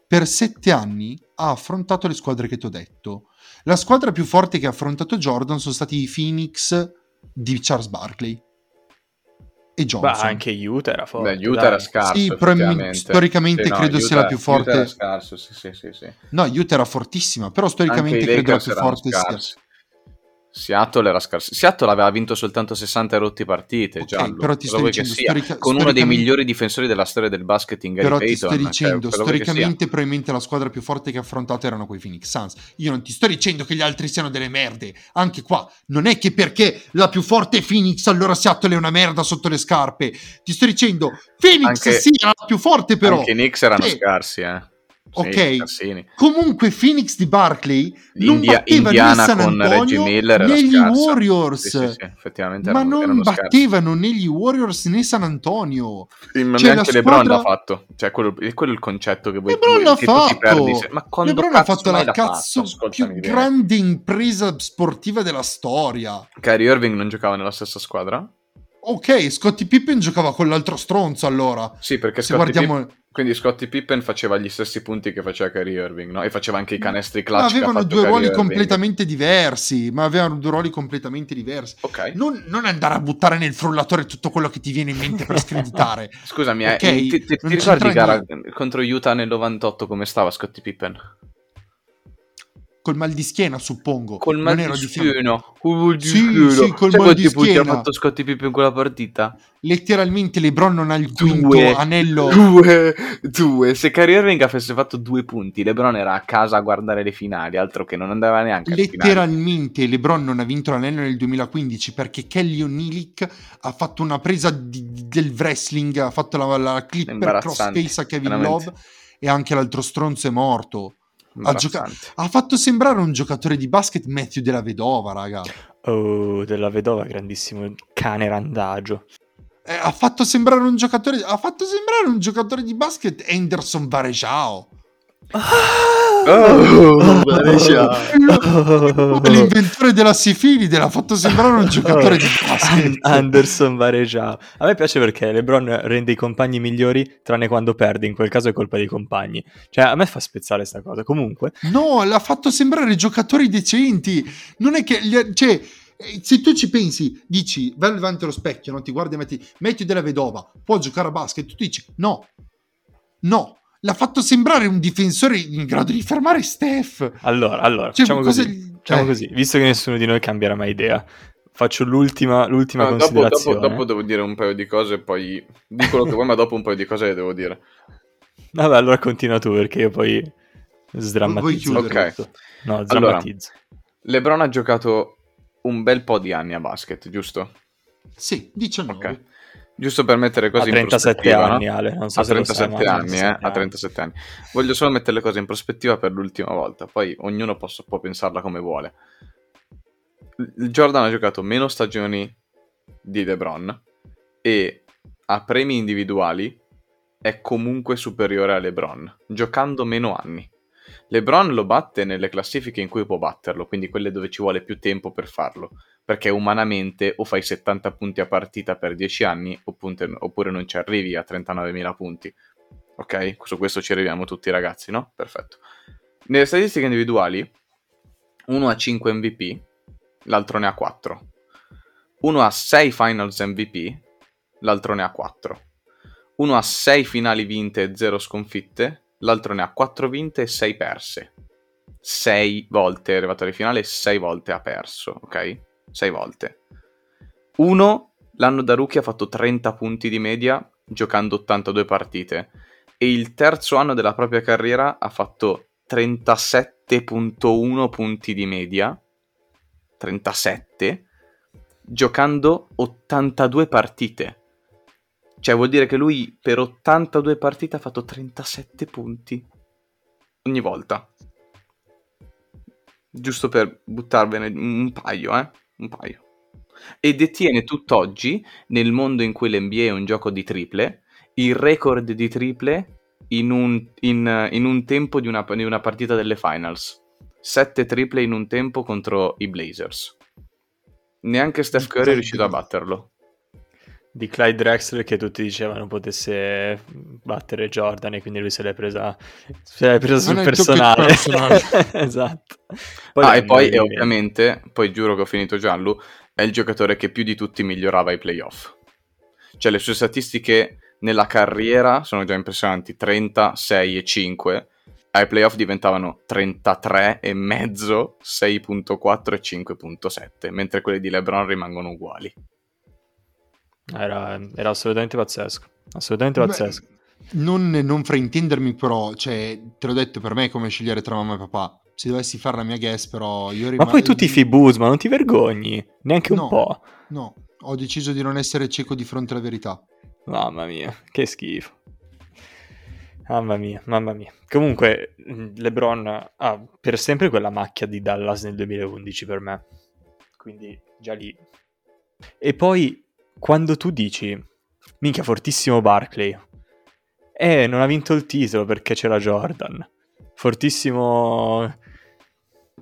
per sette anni ha affrontato le squadre che ti ho detto. La squadra più forte che ha affrontato Jordan sono stati i Phoenix di Charles Barkley e Johnson. anche Utah era forte. Beh, Utah dai. era scarso. Sì, effettivamente. storicamente Sì, no, credo sia la più forte. Utah era scarso, sì, sì, sì. sì. No, Utah era fortissima, però storicamente credo la più forte sia. Seattle era scarso. Seattle aveva vinto soltanto 60 e rotti partite. Ok, giallo. però ti sto che dicendo, storica- Con uno dei migliori difensori della storia del basket in Gary Però ti Payton. sto cioè, dicendo, che sia? storicamente probabilmente la squadra più forte che ha affrontato erano quei Phoenix Suns. Io non ti sto dicendo che gli altri siano delle merde. Anche qua, non è che perché la più forte è Phoenix, allora Seattle è una merda sotto le scarpe. Ti sto dicendo, Phoenix Anche- sì, era la più forte però. Anche i Knicks erano Cioè, scarsi, eh. Sì, ok. scarsini. Comunque Phoenix di Barkley non India- batteva Indiana San con Reggie Miller era né gli scarsa. Warriors. Sì, sì, sì, effettivamente Ma erano, non erano scarsi. battevano né gli Warriors né San Antonio. Sì, ma Cioè, neanche la LeBron squadra- l'ha fatto. Cioè, quello, è quello il concetto che voi LeBron l'ha perdi. fatto. se- Ma quando LeBron ha fatto la cazzo fatto? più bene. grande impresa sportiva della storia. Kyrie Irving non giocava nella stessa squadra? Ok, Scottie Pippen giocava con l'altro stronzo allora. Sì, perché Se Scottie guardiamo... Pippen- quindi Scottie Pippen faceva gli stessi punti che faceva Kyrie Irving, no? E faceva anche i canestri Ma clutch che ha avevano due ruoli Irving. completamente diversi. Ma avevano due ruoli completamente diversi. Ok. Non, non andare a buttare nel frullatore tutto quello che ti viene in mente per screditare. Scusami, eh, Ok, ti, ti- ti non ricordi gara contro Utah nel 98 come stava Scottie Pippen? Col mal di schiena, suppongo. Col Non mal ero di schiena. Col mal di Sì, schiena. sì, col Sai mal di punti ha schiena. fatto Scottie Pippen in quella partita? Letteralmente LeBron non ha il quinto Due. anello. Due, due. Se Kyrie Irving avesse fatto due punti, LeBron era a casa a guardare le finali, altro che non andava neanche. Letteralmente LeBron non ha vinto l'anello nel 2015 perché Kelly Olynyk ha fatto una presa di- del wrestling, ha fatto la, la clip per Imbarazzante, crossface a Kevin. Love e anche l'altro stronzo è morto. Ha, gioca- ha fatto sembrare un giocatore di basket Matthew della Vedova, raga. Oh, della vedova, grandissimo cane randagio. Eh, ha fatto sembrare un giocatore ha fatto sembrare un giocatore di basket Anderson Varejao. Oh, L'inventore della sifilide l'ha fatto sembrare un giocatore di basket. Anderson Varejao. A me piace perché LeBron rende i compagni migliori tranne quando perde, in quel caso è colpa dei compagni. Cioè, a me fa spezzare sta cosa. Comunque, No, l'ha fatto sembrare giocatori decenti. Non è che. gli- cioè, se tu ci pensi, dici, vai davanti allo specchio, no? ti guardi e metti, metti della vedova, può giocare a basket, tu dici, no, no. L'ha fatto sembrare un difensore in grado di fermare Steph. allora, allora Cioè, facciamo, così, gli- facciamo eh. così. Visto che nessuno di noi cambierà mai idea, faccio l'ultima, l'ultima No, dopo, dopo, considerazione. dopo devo dire un paio di cose e poi di quello che vuoi, ma dopo un paio di cose le devo dire. Vabbè, allora continua tu perché io poi sdrammatizzo tutto. No, sdrammatizzo. LeBron ha giocato un bel po' di anni a basket, giusto? Sì, 19. Ok. Giusto per mettere cose in 37 prospettiva, anni, no? Ale, non so a se lo sai, 37 ma ha anni, eh? 37 A 37 anni. Voglio solo mettere le cose in prospettiva per l'ultima volta, poi ognuno posso- può pensarla come vuole. Il Jordan ha giocato meno stagioni di LeBron e a premi individuali è comunque superiore a LeBron, giocando meno anni. LeBron lo batte nelle classifiche in cui può batterlo, quindi quelle dove ci vuole più tempo per farlo, perché umanamente o fai 70 punti a partita per 10 anni oppure, non ci arrivi a 39.000 punti. Ok? Su questo ci arriviamo tutti ragazzi, no? Perfetto. Nelle statistiche individuali, uno ha 5 MVP, l'altro ne ha 4. Uno ha 6 Finals MVP, l'altro ne ha 4. Uno ha 6 finali vinte e 0 sconfitte, l'altro ne ha 4 vinte e 6 perse. 6 volte è arrivato alle finali e 6 volte ha perso, ok? 6 volte. Uno, l'anno da rookie ha fatto 30 punti di media giocando 82 partite e il terzo anno della propria carriera ha fatto 37.1 punti di media, 37, giocando 82 partite. Cioè vuol dire che lui per 82 partite ha fatto 37 punti ogni volta. Giusto per buttarvene un paio, eh? Un paio. E detiene tutt'oggi, nel mondo in cui l'NBA è un gioco di triple, il record di triple in un, in, in un tempo di una, di una partita delle finals. 7 triple in un tempo contro i Blazers. Neanche Steph Curry è riuscito a batterlo. Di Clyde Drexler che tutti dicevano potesse battere Jordan e quindi lui se l'è presa, se l'è presa sul personale. personale. esatto. ah, e poi, e ovviamente, poi giuro che ho finito Gianlu, è il giocatore che più di tutti migliorava i playoff. Cioè le sue statistiche nella carriera sono già impressionanti, 36 e 5, ai playoff diventavano 33 e mezzo, 6.4 e 5.7, mentre quelli di LeBron rimangono uguali. Era, era assolutamente pazzesco. Assolutamente Beh, pazzesco. Non, non fraintendermi, però, cioè, te l'ho detto, per me è come scegliere tra mamma e papà. Se dovessi fare la mia guess, però io Ma rimango. poi tu tifi Booz, ma non ti vergogni? Neanche un No. po'. No, ho deciso di non essere cieco di fronte alla verità. Mamma mia, che schifo. Mamma mia, mamma mia. Comunque, LeBron ha per sempre quella macchia di Dallas nel 2011 per me. Quindi già lì. E poi, quando tu dici, minchia, fortissimo Barclay. Eh, non ha vinto il titolo perché c'era Jordan. Fortissimo,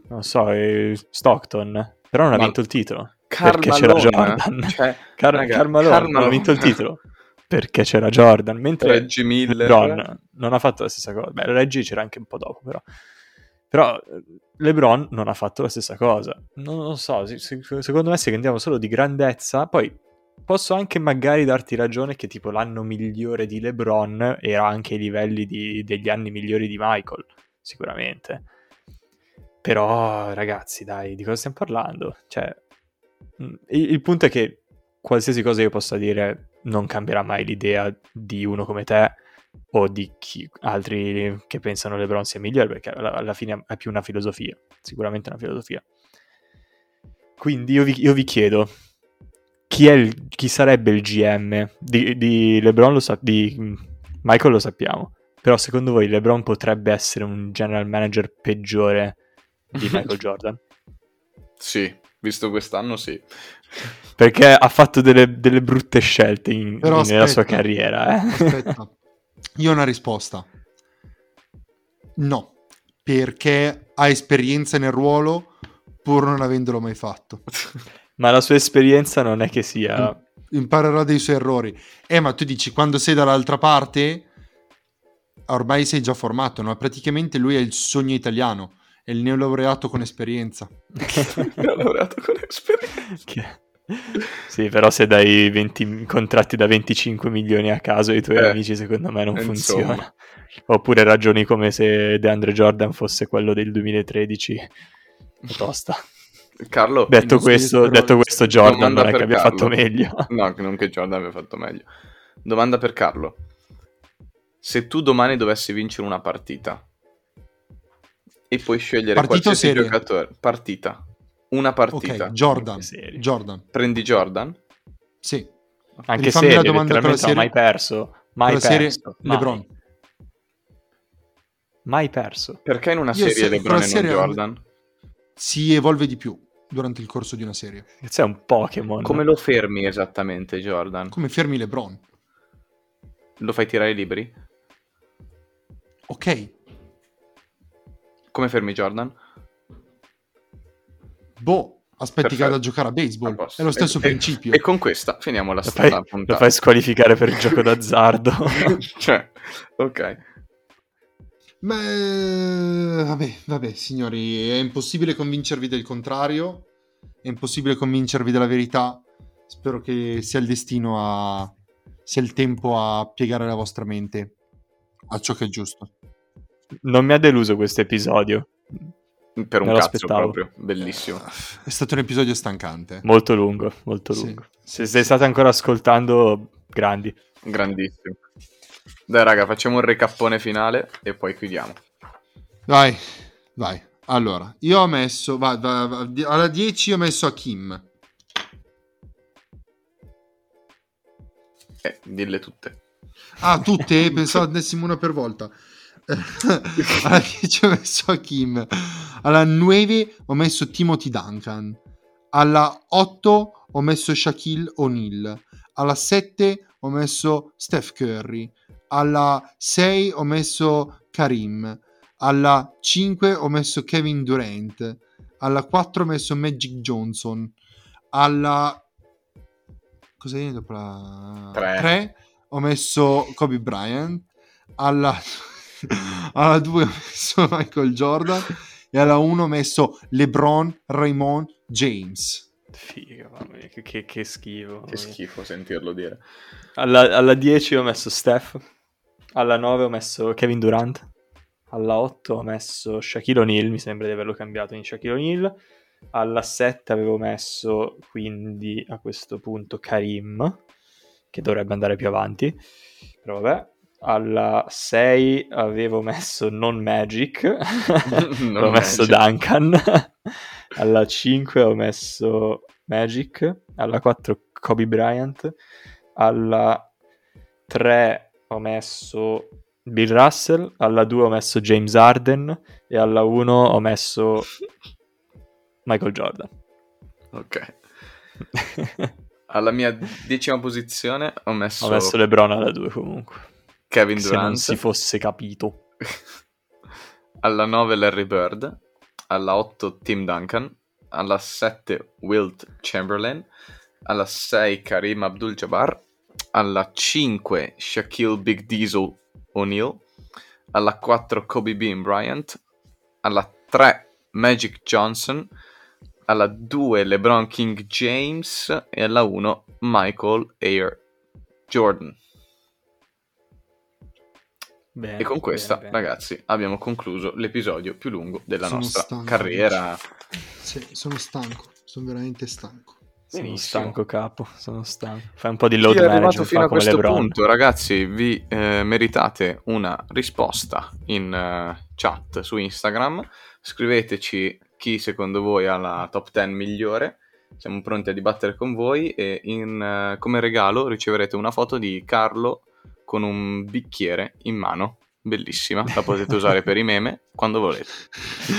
non so, eh, Stockton. Però non ha Ma- vinto il titolo. Karl perché c'era Malone, Jordan. cioè, Car- raga, Karl Malone Karl non ha vinto il titolo perché c'era Jordan, mentre Reggie Miller. LeBron non ha fatto la stessa cosa. Beh, Reggie c'era anche un po' dopo, però. Però eh, LeBron non ha fatto la stessa cosa. Non lo so, se- se- secondo me se andiamo solo di grandezza, poi posso anche magari darti ragione che tipo l'anno migliore di LeBron era anche ai livelli di- degli anni migliori di Michael, sicuramente. Però, ragazzi, dai, di cosa stiamo parlando? Cioè, mh, il, il punto è che qualsiasi cosa io possa dire non cambierà mai l'idea di uno come te o di chi- altri che pensano LeBron sia migliore, perché alla, alla fine è più una filosofia, sicuramente una filosofia. Quindi io vi, io vi chiedo, chi, è il- chi sarebbe il GM di, di LeBron? Lo sa- di Michael lo sappiamo, però secondo voi LeBron potrebbe essere un general manager peggiore di Michael Jordan? Sì, visto quest'anno sì. Perché ha fatto delle, delle brutte scelte in- Però nella sua aspetta, carriera. Eh? Aspetta, io ho una risposta. No, perché ha esperienza nel ruolo pur non avendolo mai fatto. Ma la sua esperienza non è che sia... Imparerà dei suoi errori. Eh, ma tu dici, quando sei dall'altra parte, ormai sei già formato, no? Praticamente lui è il sogno italiano, è il neolaureato con esperienza. Ho lavorato con esperienza. Che- Sì, però se dai 20 contratti da 25 milioni a caso ai tuoi Eh, amici, secondo me non insomma. funziona. Oppure ragioni come se DeAndre Jordan fosse quello del 2013. È tosta. Carlo, Detto questo, detto questo, Jordan non è che per abbia Carlo. fatto meglio. No, non che Jordan abbia fatto meglio. Domanda per Carlo. Se tu domani dovessi vincere una partita e puoi scegliere Partita qualsiasi serie? giocatore, partita, una partita, Ok, Jordan. Serie. Jordan, prendi Jordan? sì. Anche se la domanda con la ha mai serie- perso. Mai la serie perso. Mai. LeBron. Mai perso. Perché in una Io serie se- LeBron e non serie- Jordan? Si evolve di più durante il corso di una serie. Questo è un Pokémon. Come lo fermi esattamente Jordan? Come fermi LeBron. Lo fai tirare liberi? Ok, Come fermi Jordan? boh, aspetti che Perfetto. vada a giocare a A baseball. posto. È lo stesso E- principio. E, con questa finiamo la, Lo fai, la lo fai squalificare per gioco d'azzardo. cioè, ok. Ma eh, vabbè, vabbè, signori, è impossibile convincervi del contrario, è impossibile convincervi della verità. Spero che sia il destino a sia il tempo a piegare la vostra mente a ciò che è giusto. Non mi ha deluso questo episodio. Per un Me cazzo proprio, bellissimo. È stato un episodio stancante. Molto lungo, molto Sì. lungo. Se, se state ancora ascoltando, grandi. Grandissimo. Dai raga, facciamo un recappone finale e poi chiudiamo. Vai, vai. Allora, io ho messo, va, va- va- alla 10 ho messo a Kim. Eh, dille tutte. Ah, tutte? Pensavo andessimo una per volta. alla 10 ho messo a Kim. Alla 9 ho messo Timothy Duncan. Alla 8 ho messo Shaquille O'Neal. Alla 7 ho messo Steph Curry. Alla 6 ho messo Karim. Alla 5 ho messo Kevin Durant. Alla 4 ho messo Magic Johnson. Alla... Cosa viene dopo la... Tre. 3 ho messo Kobe Bryant. Alla... alla 2 ho messo Michael Jordan. E alla 1 ho messo LeBron Raymond James. Figa, mamma mia, che, che- che schifo. Che schifo sentirlo dire. Alla, alla 10 ho messo Steph. Alla 9 ho messo Kevin Durant. Alla 8 ho messo Shaquille O'Neal, mi sembra di averlo cambiato in Shaquille O'Neal. Alla 7 avevo messo quindi a questo punto Karim, che dovrebbe andare più avanti. Però vabbè. Alla 6 avevo messo non Magic, Non ho messo. Duncan. Alla 5 ho messo Magic. Alla 4 Kobe Bryant. Alla 3 ho messo Bill Russell. Alla 2 ho messo James Harden. E alla 1 ho messo Michael Jordan. Ok. Alla mia decima posizione ho messo, Ho messo LeBron alla 2 comunque. Kevin Se non Durant. si fosse capito. alla 9 Larry Bird. Alla 8 Tim Duncan. Alla 7 Wilt Chamberlain. Alla 6 Karim Abdul-Jabbar. Alla 5 Shaquille Big Diesel O'Neal. Alla 4 Kobe Bean Bryant. Alla 3 Magic Johnson. Alla 2 LeBron King James. E alla 1 Michael Air Jordan. Bene, E con questa, bene, bene. ragazzi, abbiamo concluso l'episodio più lungo della Sono nostra stanco, carriera. Sì, sono stanco, sono veramente stanco. Sono Benissimo. stanco capo, sono stanco. Fai un po' di Chi load arrivato management fino a questo LeBron. punto, ragazzi, vi eh, meritate una risposta in eh, chat su Instagram. Scriveteci chi secondo voi ha la top 10 migliore. Siamo pronti a dibattere con voi e in, eh, come regalo riceverete una foto di Carlo con un bicchiere in mano. Bellissima, la potete usare per i meme quando volete.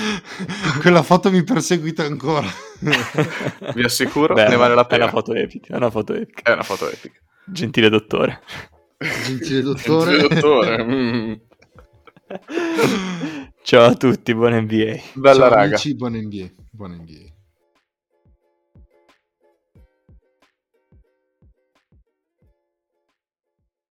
Quella foto mi perseguita ancora. Vi assicuro, Beh, ne vale la È pena. una foto epica, è una foto epica. È una foto epica. Gentile dottore. Gentile dottore. Gentile dottore. mm. Ciao a tutti, buon NBA. Bella Ciao raga. amici, buon NBA. Buon NBA.